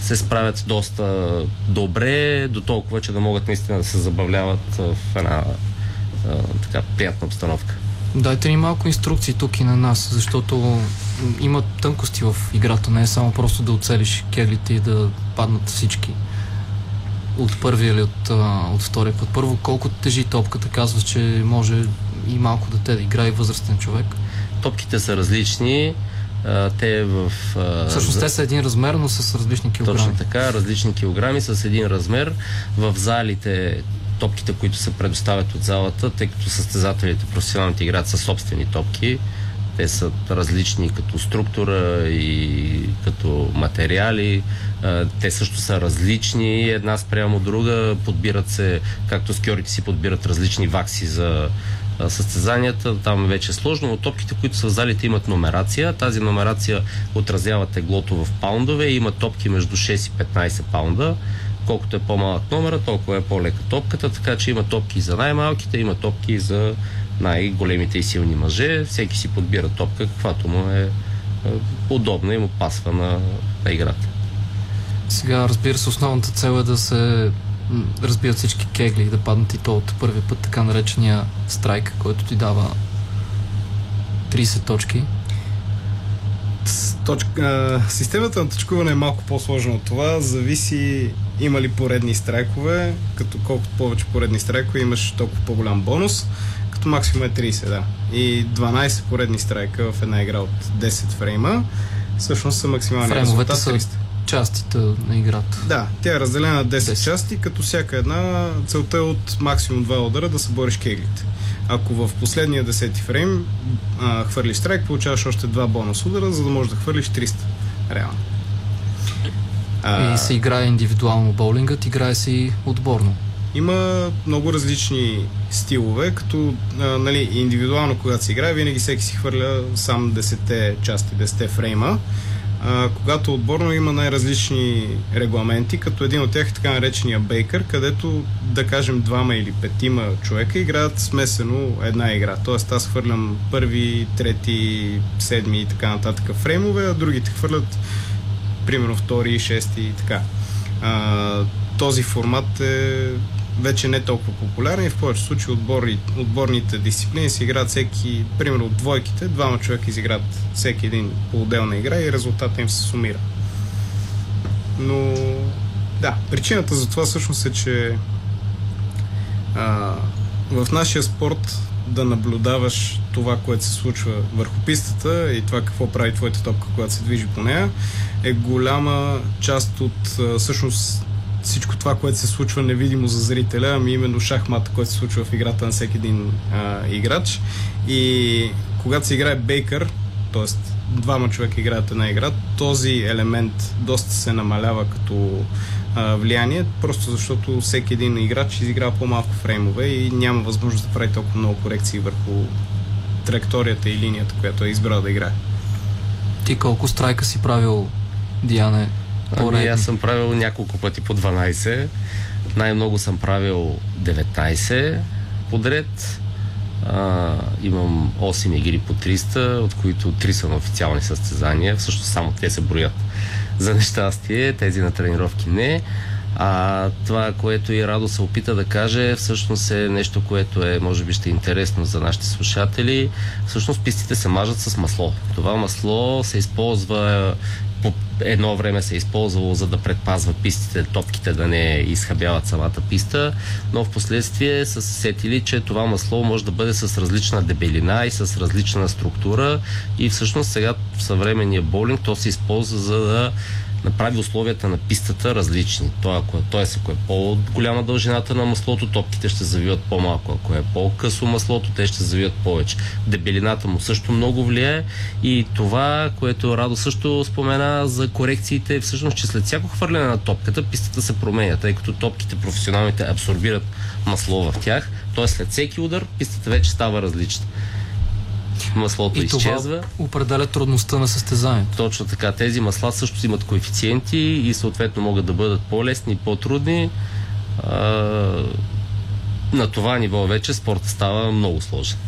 се справят доста добре, до толкова, че да могат наистина да се забавляват в една а, така приятна обстановка. Дайте ни малко инструкции тук и на нас, защото има тънкости в играта, не е само просто да оцелиш кеглите и да паднат всички от първия или от, от втория път. Първо, колко тежи топката, казваш, че може и малко дете да играе възрастен човек. Топките са различни. Те в... Всъщност те са един размер, но с различни килограми. Точно така, различни килограми с един размер. В залите топките, които се предоставят от залата, тъй като състезателите, професионалните играят са собствени топки, те са различни като структура и като материали. Те също са различни една спрямо друга. Подбират се, както скиорите си подбират различни вакси за състезанията. Там вече е сложно, но топките, които са в залите, имат номерация. Тази номерация отразява теглото в паундове. Има топки между 6 и 15 паунда. Колкото е по-малък номера, толкова е по-лека топката, така че има топки за най-малките, има топки за най-големите и силни мъже. Всеки си подбира топка, каквато му е, е удобна и му пасва на, на играта. Сега, разбира се, основната цел е да се разбият всички кегли и да паднат и то от първи път, така наречения страйк, който ти дава 30 точки. Точка, системата на точкуване е малко по-сложна от това. Зависи има ли поредни страйкове. Като колкото повече поредни страйкове имаш толкова по-голям бонус. Като максимум е 30, да. И 12 поредни страйка в една игра от 10 фрейма. Всъщност са максимални Фреймовете резултат 300 частите на играта. Да, тя е разделена на 10, 10 части, като всяка една целта е от максимум 2 удара да събориш кеглите. Ако в последния 10 фрейм а, хвърлиш страйк, получаваш още 2 бонус удара, за да можеш да хвърлиш 300. Реално. А... И се играе индивидуално боулингът, играе се и отборно. Има много различни стилове, като а, нали, индивидуално, когато се играе, винаги всеки си хвърля сам 10 части, 10 фрейма а, когато отборно има най-различни регламенти, като един от тях е така наречения бейкър, където да кажем двама или петима човека играят смесено една игра. Тоест аз хвърлям първи, трети, седми и така нататък фреймове, а другите хвърлят примерно втори, шести и така. А, този формат е вече не толкова популярен и в повече случаи отбори, отборните дисциплини се играят всеки, примерно от двойките, двама човека изиграят всеки един по отделна игра и резултата им се сумира. Но да, причината за това всъщност е, че а, в нашия спорт да наблюдаваш това, което се случва върху пистата и това какво прави твоята топка, когато се движи по нея, е голяма част от всъщност всичко това, което се случва невидимо за зрителя, ами именно шахмата, което се случва в играта на всеки един а, играч. И когато се играе Бейкър, т.е. двама човека играят една игра, този елемент доста се намалява като а, влияние, просто защото всеки един играч изиграва по-малко фреймове и няма възможност да прави толкова много корекции върху траекторията и линията, която е избрал да играе. Ти колко страйка си правил, Диане, Ами аз съм правил няколко пъти по 12. Най-много съм правил 19 подред. А, имам 8 игри по 300, от които 3 са на официални състезания. Всъщност само те се броят за нещастие, тези на тренировки не. А това, което и Радо се опита да каже, всъщност е нещо, което е, може би ще е интересно за нашите слушатели. Всъщност пистите се мажат с масло. Това масло се използва по едно време се е използвало за да предпазва пистите, топките да не изхабяват самата писта, но в последствие са се сетили, че това масло може да бъде с различна дебелина и с различна структура. И всъщност сега в съвременния боулинг то се използва за да направи условията на пистата различни. Той, ако, т.е. ако е по-голяма дължината на маслото, топките ще завиват по-малко. Ако е по-късо маслото, те ще завиват повече. Дебелината му също много влияе и това, което Радо също спомена за корекциите, е всъщност, че след всяко хвърляне на топката, пистата се променя, тъй като топките професионалните абсорбират масло в тях. Т.е. след всеки удар, пистата вече става различна маслото и изчезва. Това определя трудността на състезанието. Точно така. Тези масла също имат коефициенти и съответно могат да бъдат по-лесни и по-трудни. А, на това ниво вече спорта става много сложен.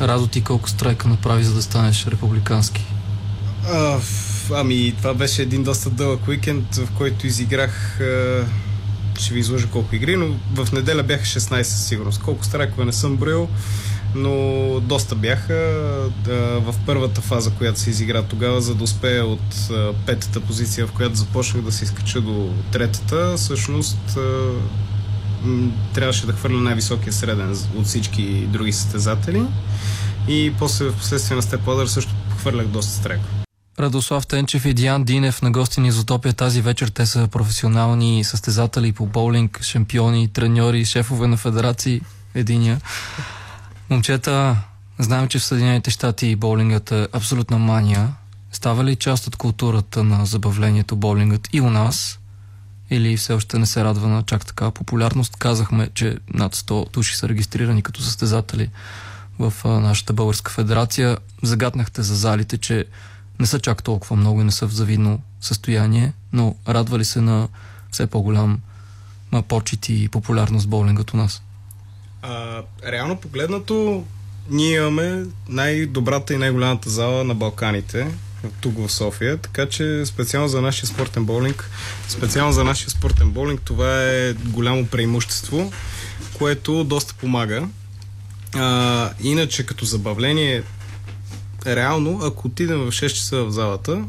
Радо ти колко страйка направи, за да станеш републикански? А, ами, това беше един доста дълъг уикенд, в който изиграх ще ви изложа колко игри, но в неделя бяха 16 със сигурност. Колко страйкове не съм броил, но доста бяха. В първата фаза, която се изигра тогава, за да успея от петата позиция, в която започнах да се изкача до третата, всъщност трябваше да хвърля най-високия среден от всички други състезатели. И после в последствие на Степ също хвърлях доста стрек. Радослав Тенчев и Диан Динев на гости ни Изотопия тази вечер. Те са професионални състезатели по боулинг, шампиони, треньори, шефове на федерации. Единия. Момчета, знаем, че в Съединените щати боулингът е абсолютна мания. Става ли част от културата на забавлението боулингът и у нас? Или все още не се радва на чак така популярност? Казахме, че над 100 души са регистрирани като състезатели в нашата българска федерация. Загаднахте за залите, че не са чак толкова много и не са в завидно състояние, но радва ли се на все по-голям почет и популярност боулингът у нас? А, реално погледнато, ние имаме най-добрата и най-голямата зала на Балканите, тук в София, така че специално за нашия спортен боулинг, специално за нашия спортен боулинг, това е голямо преимущество, което доста помага. А, иначе като забавление, реално, ако отидем в 6 часа в залата,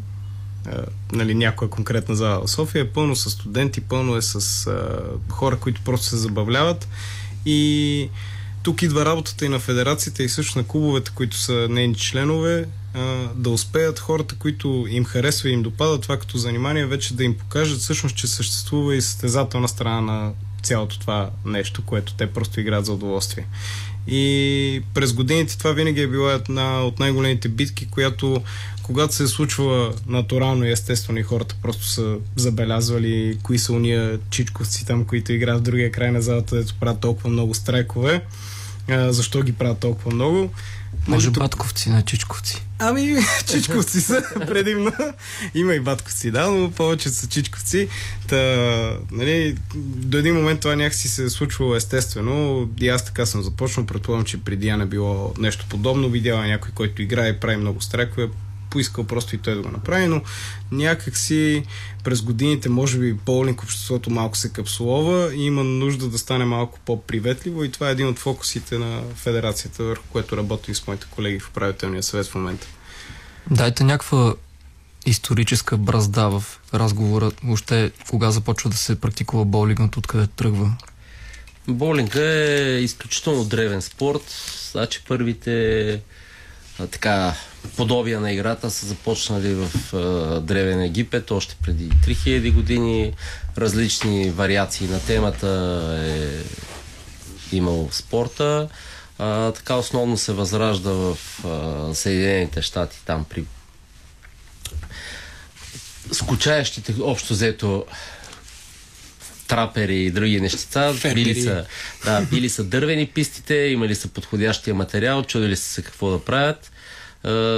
а, нали, някоя конкретна зала в София, е пълно с студенти, пълно е с а, хора, които просто се забавляват и тук идва работата и на федерацията и също на клубовете, които са нейни членове, да успеят хората, които им харесва и им допада това като занимание, вече да им покажат всъщност, че съществува и състезателна страна на цялото това нещо, което те просто играят за удоволствие. И през годините това винаги е била една от най-големите битки, която когато се е случва натурално и естествено и хората просто са забелязвали кои са уния чичковци там, които играят в другия край на залата, дето правят толкова много страйкове. А, защо ги правят толкова много? Може нали, батковци на чичковци. Ами, чичковци са предимно. Има и батковци, да, но повече са чичковци. Та, нали, до един момент това някакси се е случвало естествено. И аз така съм започнал. Предполагам, че преди Яна било нещо подобно. Видяла някой, който играе и прави много страйкове поискал просто и той да го направи, но някакси през годините, може би, боулинг обществото малко се капсулова и има нужда да стане малко по-приветливо и това е един от фокусите на федерацията, върху което работим с моите колеги в управителния съвет в момента. Дайте някаква историческа бразда в разговора. Въобще, кога започва да се практикува боулингът, откъде тръгва? Боулинга е изключително древен спорт. Значи първите а, така подобия на играта са започнали в а, Древен Египет още преди 3000 години. Различни вариации на темата е имал в спорта. А, така основно се възражда в а, Съединените щати, там при скучаещите общо взето трапери и други нещица. Били са, да, били са дървени пистите, имали са подходящия материал, чудили са се какво да правят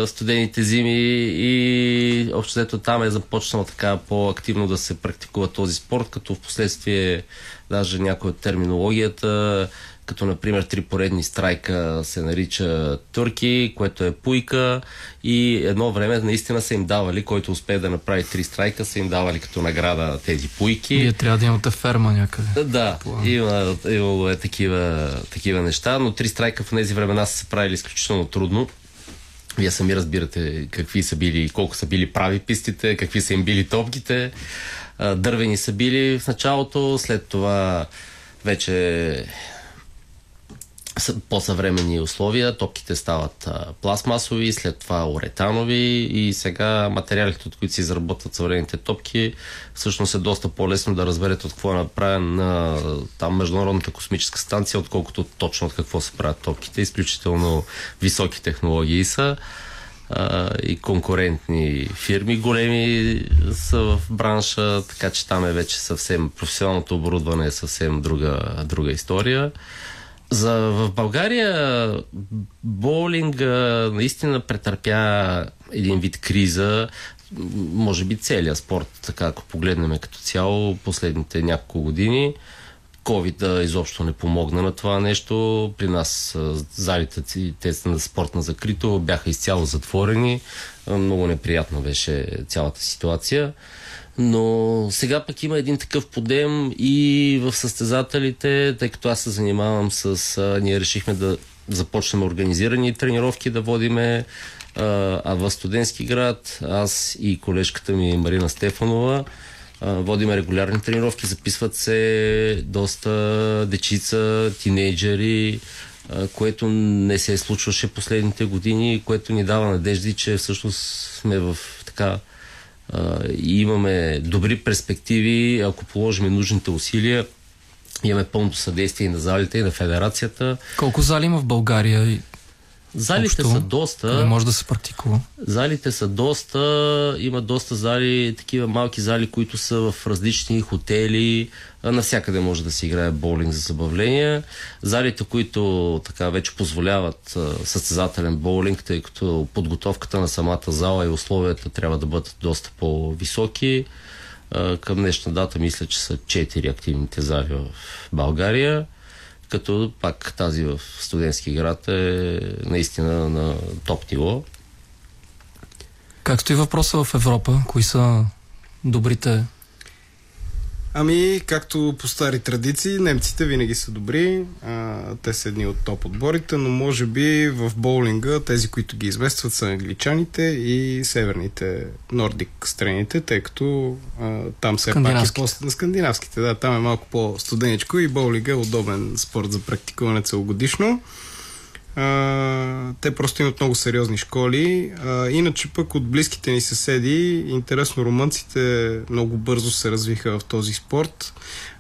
студените зими и общо взето там е започнал така по-активно да се практикува този спорт, като в последствие даже някоя от терминологията, като например три поредни страйка се нарича турки, което е пуйка и едно време наистина са им давали, който успее да направи три страйка, са им давали като награда тези пуйки. Вие трябва да имате ферма някъде. Да, има, имало е такива, такива неща, но три страйка в тези времена са се правили изключително трудно вие сами разбирате какви са били, колко са били прави пистите, какви са им били топките. Дървени са били в началото, след това вече по-съвременни условия. Топките стават а, пластмасови, след това уретанови и сега материалите, от които се изработват съвременните топки, всъщност е доста по-лесно да разберете от какво е направен на там Международната космическа станция, отколкото точно от какво се правят топките. Изключително високи технологии са а, и конкурентни фирми големи са в бранша, така че там е вече съвсем професионалното оборудване е съвсем друга, друга история. За, в България боулинга наистина претърпя един вид криза, може би целият спорт, така ако погледнем като цяло последните няколко години. COVID изобщо не помогна на това нещо. При нас залите те са на спортна закрито, бяха изцяло затворени. Много неприятна беше цялата ситуация. Но сега пък има един такъв подем и в състезателите, тъй като аз се занимавам с... А, ние решихме да започнем организирани тренировки, да водиме а в студентски град аз и колежката ми Марина Стефанова водиме регулярни тренировки, записват се доста дечица, тинейджери, което не се случваше последните години, което ни дава надежди, че всъщност сме в така и имаме добри перспективи, ако положим нужните усилия, имаме пълното съдействие и на залите, и на федерацията. Колко зали има в България? Залите Общо, са доста. Не може да се практикува. Залите са доста. Има доста зали, такива малки зали, които са в различни хотели. Навсякъде може да се играе боулинг за забавление. Залите, които така вече позволяват състезателен боулинг, тъй като подготовката на самата зала и условията трябва да бъдат доста по-високи. Към днешна дата мисля, че са 4 активните зали в България като пак тази в студентски град е наистина на топ ниво. Как стои въпроса в Европа? Кои са добрите Ами, както по стари традиции, немците винаги са добри. А, те са едни от топ отборите, но може би в боулинга тези, които ги известват са англичаните и северните нордик страните, тъй като а, там все пак е по скандинавските. Да, там е малко по-студеничко и боулинга е удобен спорт за практикуване целогодишно. Те просто имат много сериозни школи. А, иначе пък от близките ни съседи, интересно, румънците много бързо се развиха в този спорт.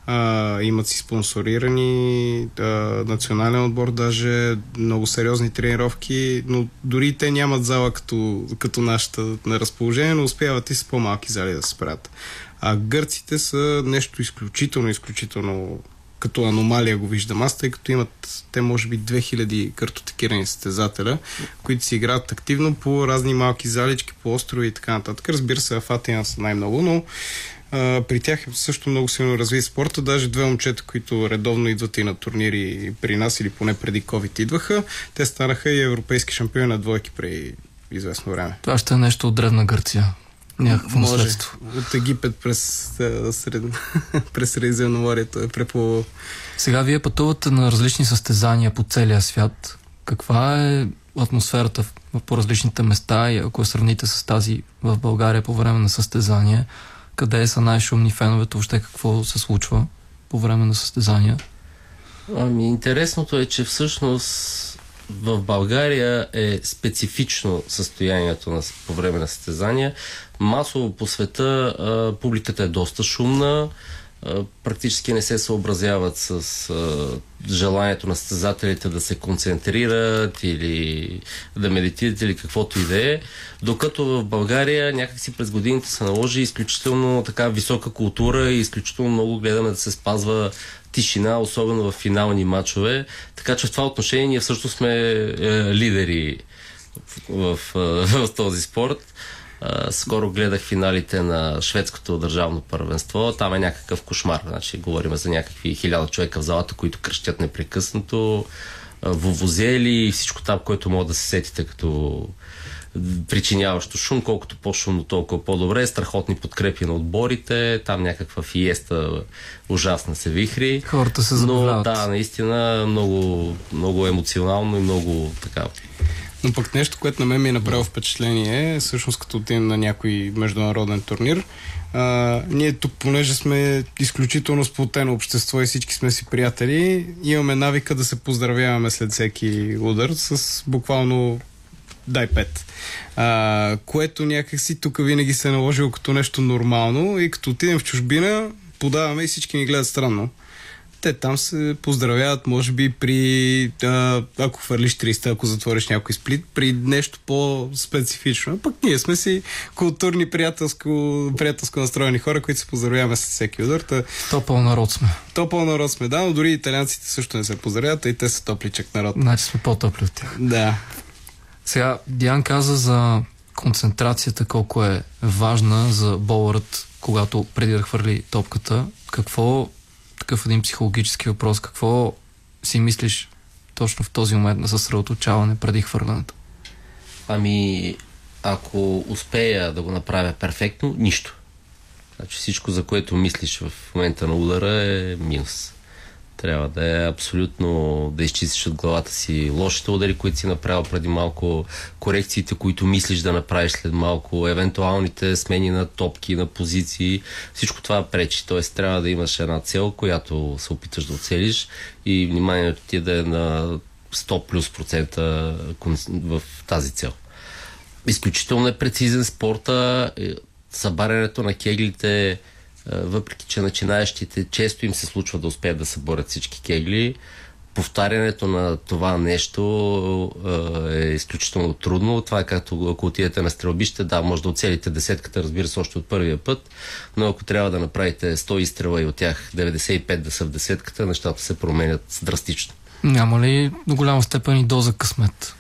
А, имат си спонсорирани а, национален отбор, даже много сериозни тренировки, но дори те нямат зала като, като нашата на разположение, но успяват и с по-малки зали да се справят. А гърците са нещо изключително, изключително като аномалия го виждам аз, тъй като имат те може би 2000 картотекирани състезателя, които си играят активно по разни малки залички, по острови и така нататък. Разбира се, в Атина са най-много, но а, при тях е също много силно разви спорта. Даже две момчета, които редовно идват и на турнири при нас или поне преди COVID идваха, те станаха и европейски шампиони на двойки преди известно време. Това ще е нещо от древна Гърция някакво Може. наследство. От Египет през, сред... през Средиземноморието е преплувал. Сега вие пътувате на различни състезания по целия свят. Каква е атмосферата по различните места и ако я сравните с тази в България по време на състезания, къде са най-шумни феновете, въобще какво се случва по време на състезания? Ами, интересното е, че всъщност в България е специфично състоянието на, по време на състезания. Масово по света а, публиката е доста шумна, а, практически не се съобразяват с а, желанието на състезателите да се концентрират или да медитират или каквото и да е. Докато в България някакси през годините се наложи изключително така висока култура и изключително много гледаме да се спазва тишина, особено в финални матчове. Така че в това отношение ние всъщност сме е, лидери в, в, в този спорт. Скоро гледах финалите на шведското държавно първенство. Там е някакъв кошмар. Значи, говорим за някакви хиляда човека в залата, които кръщят непрекъснато. Вовозели и всичко там, което мога да се сетите като причиняващо шум. Колкото по-шумно, толкова по-добре. Страхотни подкрепи на отборите. Там някаква фиеста ужасна се вихри. Хората се забавляват. Но да, наистина много, много емоционално и много така но пък нещо, което на мен ми е направило впечатление, всъщност като отидем на някой международен турнир, а, ние тук, понеже сме изключително сплотено общество и всички сме си приятели, имаме навика да се поздравяваме след всеки удар с буквално дай пет. А, което някакси тук винаги се е наложило като нещо нормално и като отидем в чужбина, подаваме и всички ни гледат странно. Те там се поздравяват, може би, при а, ако хвърлиш 300, ако затвориш някой сплит, при нещо по-специфично. Пък ние сме си културни, приятелско, приятелско настроени хора, които се поздравяваме с всеки удар. Та... Топъл народ сме. Топъл народ сме, да, но дори италианците също не се поздравяват, и те са топличък народ. Значи сме по-топли от тях. Да. Сега, Диан каза за концентрацията колко е важна за болърът, когато преди да хвърли топката. Какво такъв един психологически въпрос. Какво си мислиш точно в този момент на съсредоточаване преди хвърлянето? Ами, ако успея да го направя перфектно, нищо. Значи всичко, за което мислиш в момента на удара е минус. Трябва да е абсолютно да изчистиш от главата си лошите удари, които си направил преди малко, корекциите, които мислиш да направиш след малко, евентуалните смени на топки, на позиции. Всичко това пречи. Тоест трябва да имаш една цел, която се опиташ да оцелиш и вниманието ти да е на 100 плюс процента в тази цел. Изключително е прецизен спорта. Е, събарянето на кеглите въпреки че начинаещите често им се случва да успеят да съборят всички кегли, повтарянето на това нещо е изключително трудно. Това е както ако отидете на стрелбище, да, може да оцелите десетката, разбира се, още от първия път, но ако трябва да направите 100 изстрела и от тях 95 да са в десетката, нещата се променят драстично. Няма ли до голяма степен и доза късмет?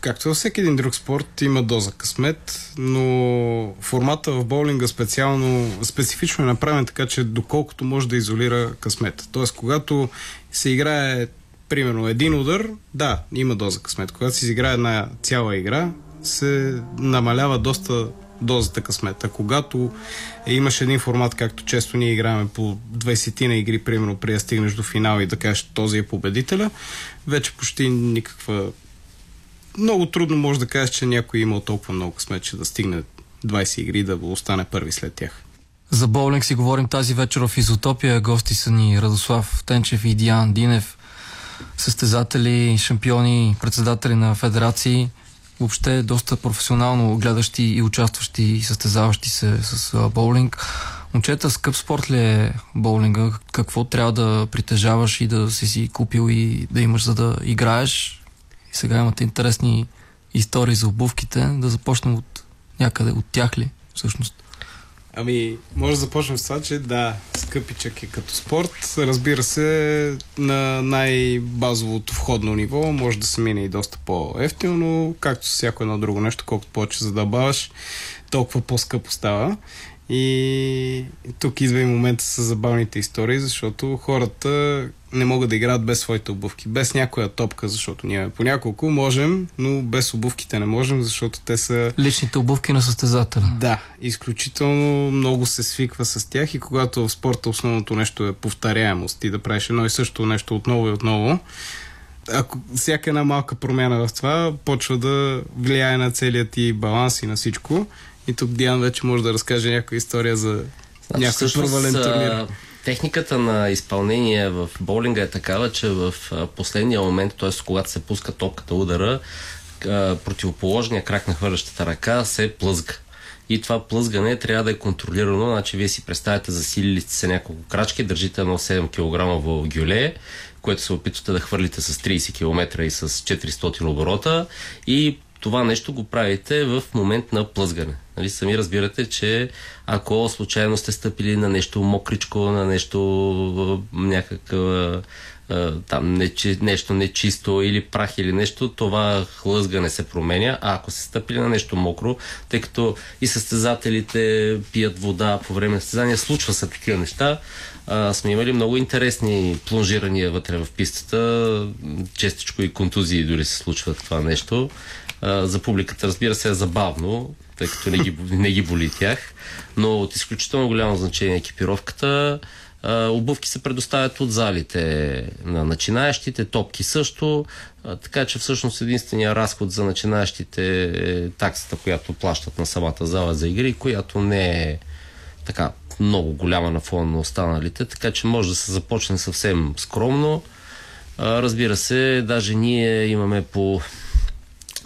Както във всеки един друг спорт, има доза късмет, но формата в боулинга специално, специфично е направен така, че доколкото може да изолира късмет. Тоест, когато се играе примерно един удар, да, има доза късмет. Когато се изиграе една цяла игра, се намалява доста дозата късмет. А когато имаш един формат, както често ние играем по 20 на игри, примерно, при да стигнеш до финал и да кажеш този е победителя, вече почти никаква много трудно може да кажеш, че някой е имал толкова много късмет, че да стигне 20 игри да остане първи след тях. За боулинг си говорим тази вечер в Изотопия. Гости са ни Радослав Тенчев и Диан Динев, състезатели, шампиони, председатели на федерации. Въобще доста професионално гледащи и участващи и състезаващи се с боулинг. Момчета, скъп спорт ли е боулинга? Какво трябва да притежаваш и да си си купил и да имаш за да играеш? И сега имате интересни истории за обувките. Да започнем от някъде от тях ли, всъщност? Ами, може да започнем с това, че да, скъпичък е като спорт. Разбира се, на най-базовото входно ниво може да се мине и доста по-ефтино, но както с всяко едно друго нещо, колкото повече задълбаваш, толкова по-скъпо става. И тук идва и момента с забавните истории, защото хората не могат да играят без своите обувки, без някоя топка, защото ние по няколко можем, но без обувките не можем, защото те са... Личните обувки на състезателя. Да, изключително много се свиква с тях и когато в спорта основното нещо е повторяемост и да правиш едно и също нещо отново и отново, ако всяка една малка промяна в това почва да влияе на целият ти баланс и на всичко. И тук Диан вече може да разкаже някаква история за значи, някакъв провален турнир. Техниката на изпълнение в боулинга е такава, че в последния момент, т.е. когато се пуска топката удара, противоположния крак на хвърлящата ръка се плъзга. И това плъзгане трябва да е контролирано. Значи вие си представяте, засилили сте се няколко крачки, държите едно 7 кг в гюле, което се опитвате да хвърлите с 30 км и с 400 оборота и това нещо го правите в момент на плъзгане. Нали, сами разбирате, че ако случайно сте стъпили на нещо мокричко, на нещо някакъв там нечи, нещо нечисто или прах или нещо, това хлъзгане се променя, а ако се стъпили на нещо мокро, тъй като и състезателите пият вода по време на състезания, случва се такива неща, а, сме имали много интересни плонжирания вътре в пистата, честичко и контузии дори се случва това нещо за публиката, разбира се, е забавно, тъй като не ги, не ги боли тях, но от изключително голямо значение екипировката. Обувки се предоставят от залите на начинаещите, топки също, така че всъщност единствения разход за начинаещите е таксата, която плащат на самата зала за игри, която не е така много голяма на фона на останалите, така че може да се започне съвсем скромно. Разбира се, даже ние имаме по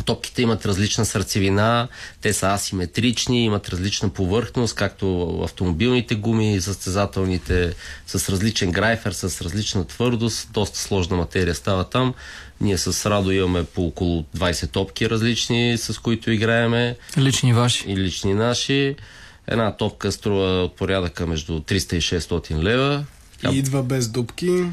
Топките имат различна сърцевина, те са асиметрични, имат различна повърхност, както автомобилните гуми, състезателните с различен грайфер, с различна твърдост, доста сложна материя става там. Ние с Радо имаме по около 20 топки различни, с които играеме. Лични ваши. И лични наши. Една топка струва от порядъка между 300 и 600 лева. И идва без дупки.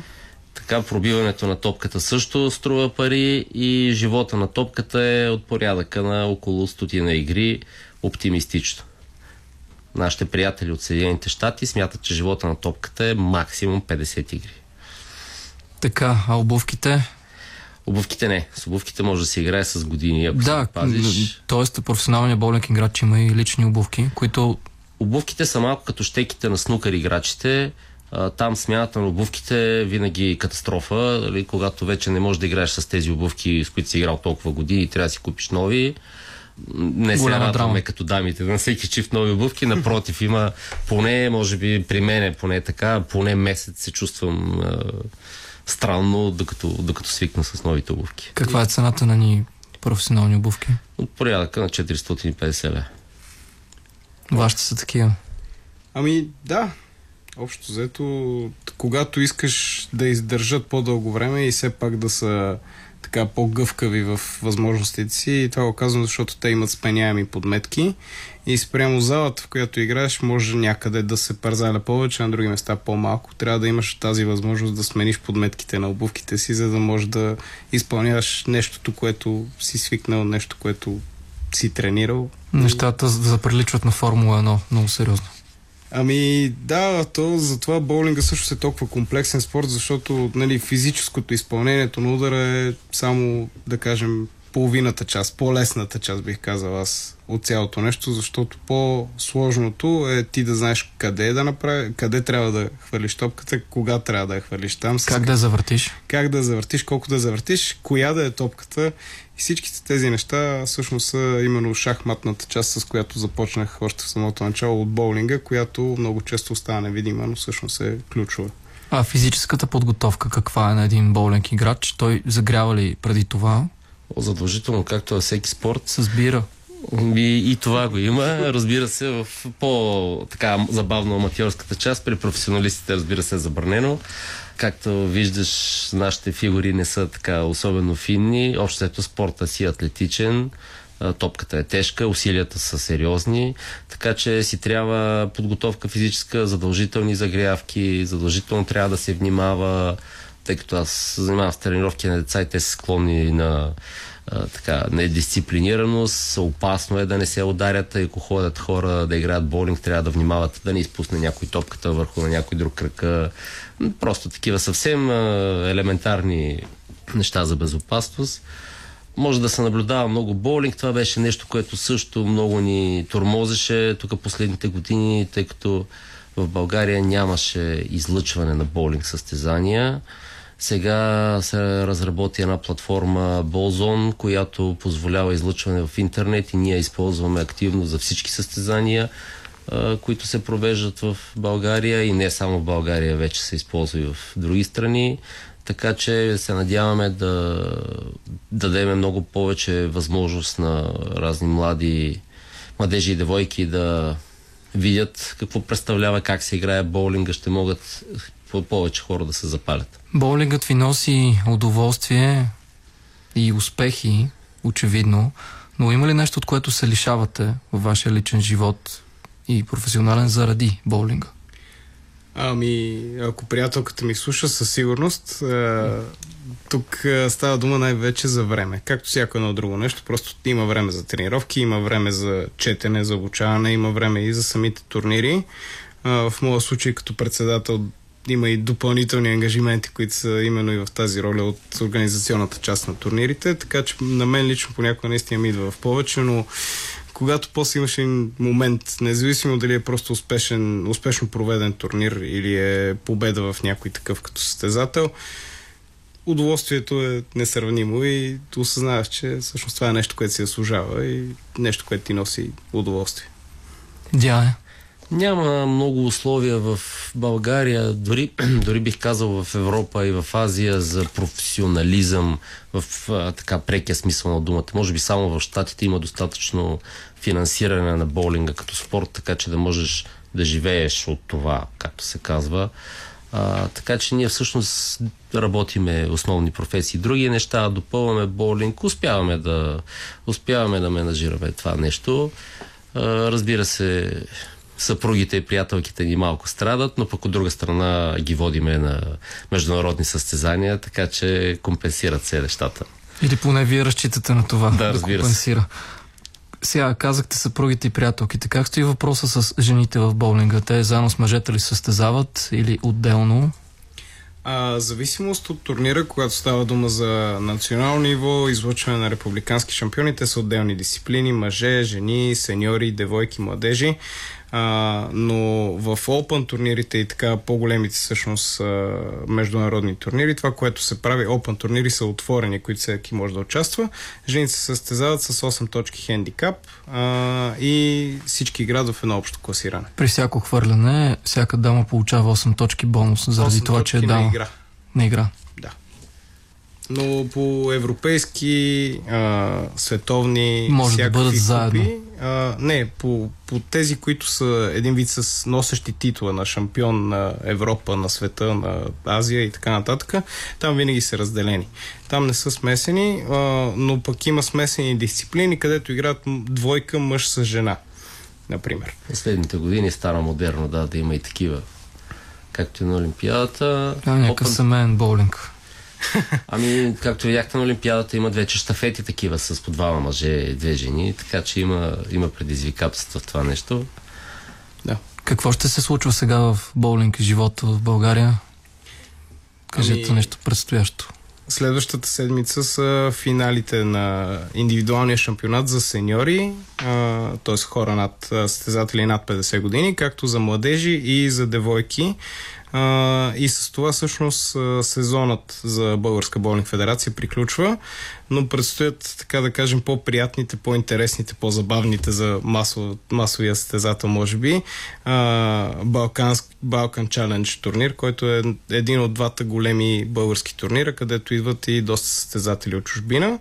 Така пробиването на топката също струва пари и живота на топката е от порядъка на около стотина игри оптимистично. Нашите приятели от Съединените щати смятат, че живота на топката е максимум 50 игри. Така, а обувките? Обувките не. С обувките може да се играе с години, ако да, се пазиш. т.е. професионалният боулинг играч има и лични обувки, които... Обувките са малко като щеките на снукър играчите. А, там смяната на обувките винаги е катастрофа. Дали, когато вече не можеш да играеш с тези обувки, с които си играл толкова години и трябва да си купиш нови, не се радваме драма. като дамите на всеки чифт нови обувки. Напротив, има поне, може би при мен е поне така, поне месец се чувствам а, странно, докато, докато свикна с новите обувки. Каква е цената на ни професионални обувки? От порядъка на 450 лева. Вашите са такива. Ами да, общо взето, когато искаш да издържат по-дълго време и все пак да са така по-гъвкави в възможностите си, и това го казвам, защото те имат сменяеми подметки и спрямо залата, в която играеш, може някъде да се парзаля повече, на други места по-малко. Трябва да имаш тази възможност да смениш подметките на обувките си, за да можеш да изпълняваш нещото, което си свикнал, нещо, което си тренирал. Нещата заприличват на Формула 1 много сериозно. Ами да, то затова боулинга също е толкова комплексен спорт, защото нали, физическото изпълнението на удара е само, да кажем, половината част, по-лесната част бих казал аз от цялото нещо, защото по-сложното е ти да знаеш къде да направи, къде трябва да хвърлиш топката, кога трябва да я хвърлиш там, с Как да завъртиш? как да завъртиш, колко да завъртиш, коя да е топката. И всичките тези неща всъщност са именно шахматната част, с която започнах още в самото начало от боулинга, която много често остава невидима, но всъщност е ключова. А физическата подготовка каква е на един боулинг играч? Той загрява ли преди това? Задължително, както е всеки спорт, С бира. И, и това го има. Разбира се, в по-така забавно аматьорската част, при професионалистите, разбира се, е забранено. Както виждаш, нашите фигури не са така особено финни. Общо ето спорта си е атлетичен, топката е тежка, усилията са сериозни, така че си трябва подготовка физическа, задължителни загрявки, задължително трябва да се внимава, тъй като аз се занимавам с тренировки на деца и те са склонни на а, така, недисциплинираност, опасно е да не се ударят, ако ходят хора да играят боулинг, трябва да внимават да не изпусне някой топката върху на някой друг кръка. Просто такива съвсем а, елементарни неща за безопасност. Може да се наблюдава много боулинг. Това беше нещо, което също много ни тормозеше тук последните години, тъй като в България нямаше излъчване на боулинг състезания. Сега се разработи една платформа Bolzon, която позволява излъчване в интернет и ние използваме активно за всички състезания, които се провеждат в България и не само в България, вече се използва и в други страни. Така че се надяваме да дадеме много повече възможност на разни млади младежи и девойки да видят какво представлява, как се играе боулинга, ще могат повече хора да се запалят. Боулингът ви носи удоволствие и успехи, очевидно, но има ли нещо, от което се лишавате във вашия личен живот и професионален заради боулинга? Ами, ако приятелката ми слуша, със сигурност, а, тук а, става дума най-вече за време. Както всяко едно друго нещо, просто има време за тренировки, има време за четене, за обучаване, има време и за самите турнири. А, в моя случай, като председател, има и допълнителни ангажименти, които са именно и в тази роля от организационната част на турнирите, така че на мен лично понякога наистина ми идва в повече, но когато после имаш един момент, независимо дали е просто успешен, успешно проведен турнир или е победа в някой такъв като състезател, удоволствието е несравнимо и осъзнаваш, че всъщност това е нещо, което си заслужава и нещо, което ти носи удоволствие. Дяне. Няма много условия в България, дори, дори бих казал в Европа и в Азия за професионализъм в а, така прекия смисъл на думата. Може би само в Штатите има достатъчно финансиране на боулинга като спорт, така че да можеш да живееш от това, както се казва. А, така че ние всъщност работиме основни професии. Други неща, допълваме боулинг, успяваме да, успяваме да менажираме това нещо. А, разбира се, съпругите и приятелките ни малко страдат, но пък от друга страна ги водиме на международни състезания, така че компенсират се нещата. Или поне вие разчитате на това Да, се. компенсира. Сега казахте съпругите и приятелките. Как стои въпроса с жените в боулинга? Те заедно с мъжете ли състезават или отделно? А, зависимост от турнира, когато става дума за национално ниво, излъчване на републикански шампиони, те са отделни дисциплини, мъже, жени, сеньори, девойки, младежи. А, но в Open турнирите и така по-големите всъщност международни турнири, това, което се прави, Open турнири са отворени, които всеки може да участва. Жените се състезават с 8 точки хендикап а, и всички играят в едно общо класиране. При всяко хвърляне, всяка дама получава 8 точки бонус, заради това, че е дама. На игра. На игра. Да. Но по европейски, а, световни, може да бъдат купи, заедно. А, не, по, по тези, които са един вид с носещи титла на шампион на Европа, на света, на Азия и така нататък, там винаги са разделени. Там не са смесени, а, но пък има смесени дисциплини, където играят двойка мъж с жена, например. Последните години стара модерно, да, да има и такива. Както и на Олимпиадата. А, някакъв Open... семейен боулинг. Ами, както видяхте на Олимпиадата, имат вече штафети такива с по двама мъже и две жени, така че има, има предизвикателства в това нещо. Да. Какво ще се случва сега в боулинг и живота в България? Кажете ами... нещо предстоящо. Следващата седмица са финалите на индивидуалния шампионат за сеньори, т.е. хора над състезатели над 50 години, както за младежи и за девойки. А, и с това всъщност сезонът за Българска болник федерация приключва, но предстоят, така да кажем, по-приятните, по-интересните, по-забавните за масово, масовия състезател, може би. Балканск, Балкан Challenge турнир, който е един от двата големи български турнира, където идват и доста състезатели от чужбина.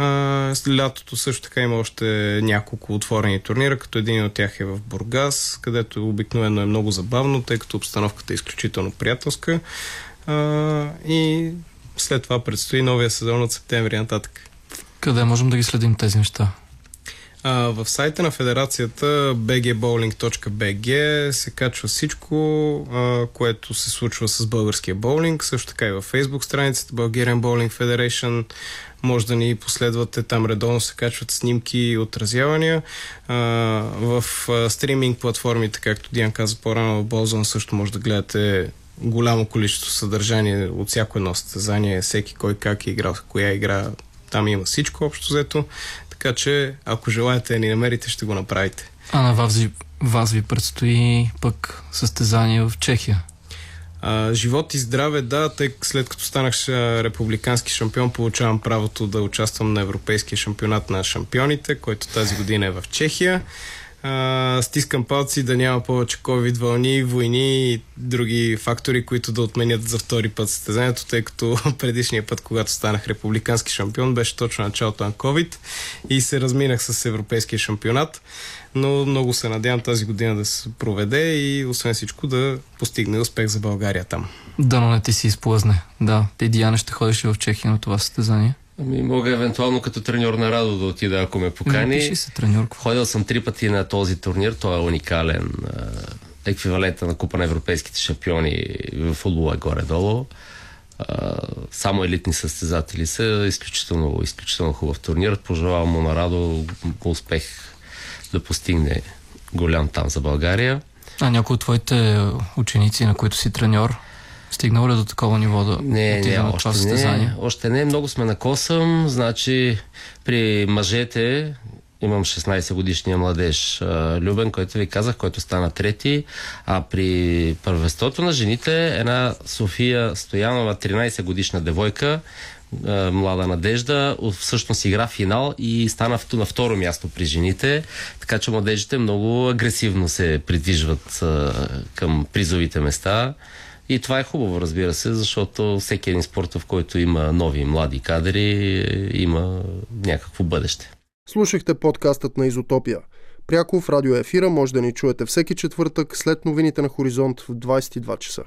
А, лятото също така има още няколко отворени турнира, като един от тях е в Бургас, където обикновено е много забавно, тъй като обстановката е изключително приятелска. А, и след това предстои новия сезон от септември нататък. Къде можем да ги следим тези неща? А, в сайта на федерацията bgbowling.bg се качва всичко, а, което се случва с българския боулинг, също така и във Facebook страницата Bulgarian Bowling Federation, може да ни последвате, там редовно се качват снимки и отразявания. А, в а, стриминг платформите, както Диан каза по-рано, в Болзон също може да гледате голямо количество съдържание от всяко едно състезание, всеки кой как е играл, коя игра, там има всичко общо взето, така че ако желаете да ни намерите, ще го направите. А на вас, вас ви предстои пък състезание в Чехия. А, живот и здраве, да, тъй след като станах републикански шампион, получавам правото да участвам на Европейския шампионат на шампионите, който тази година е в Чехия. А, стискам палци да няма повече COVID вълни, войни и други фактори, които да отменят за втори път състезанието, тъй като предишния път, когато станах републикански шампион, беше точно началото на COVID и се разминах с европейския шампионат но много се надявам тази година да се проведе и освен всичко да постигне успех за България там. Да, но не ти си изплъзне. Да, ти Диана ще ходиш в Чехия на това състезание. Ами, мога евентуално като треньор на Радо да отида, ако ме покани. Не, се треньор. Ходил съм три пъти на този турнир. Той е уникален. Еквивалента на Купа на европейските шампиони в футбола е горе-долу. само елитни състезатели са. Изключително, изключително хубав турнир. Пожелавам му на Радо успех да постигне голям там за България. А някои от твоите ученици, на които си треньор, стигнал ли до такова ниво да не, не, още не, още не, много сме на косъм, значи при мъжете имам 16 годишния младеж Любен, който ви казах, който стана трети, а при първенството на жените една София Стоянова, 13 годишна девойка, Млада Надежда, всъщност игра финал и стана на второ място при жените, така че младежите много агресивно се придвижват към призовите места. И това е хубаво, разбира се, защото всеки един спорт, в който има нови млади кадри, има някакво бъдеще. Слушахте подкастът на Изотопия. Пряко в радиоефира може да ни чуете всеки четвъртък след новините на Хоризонт в 22 часа.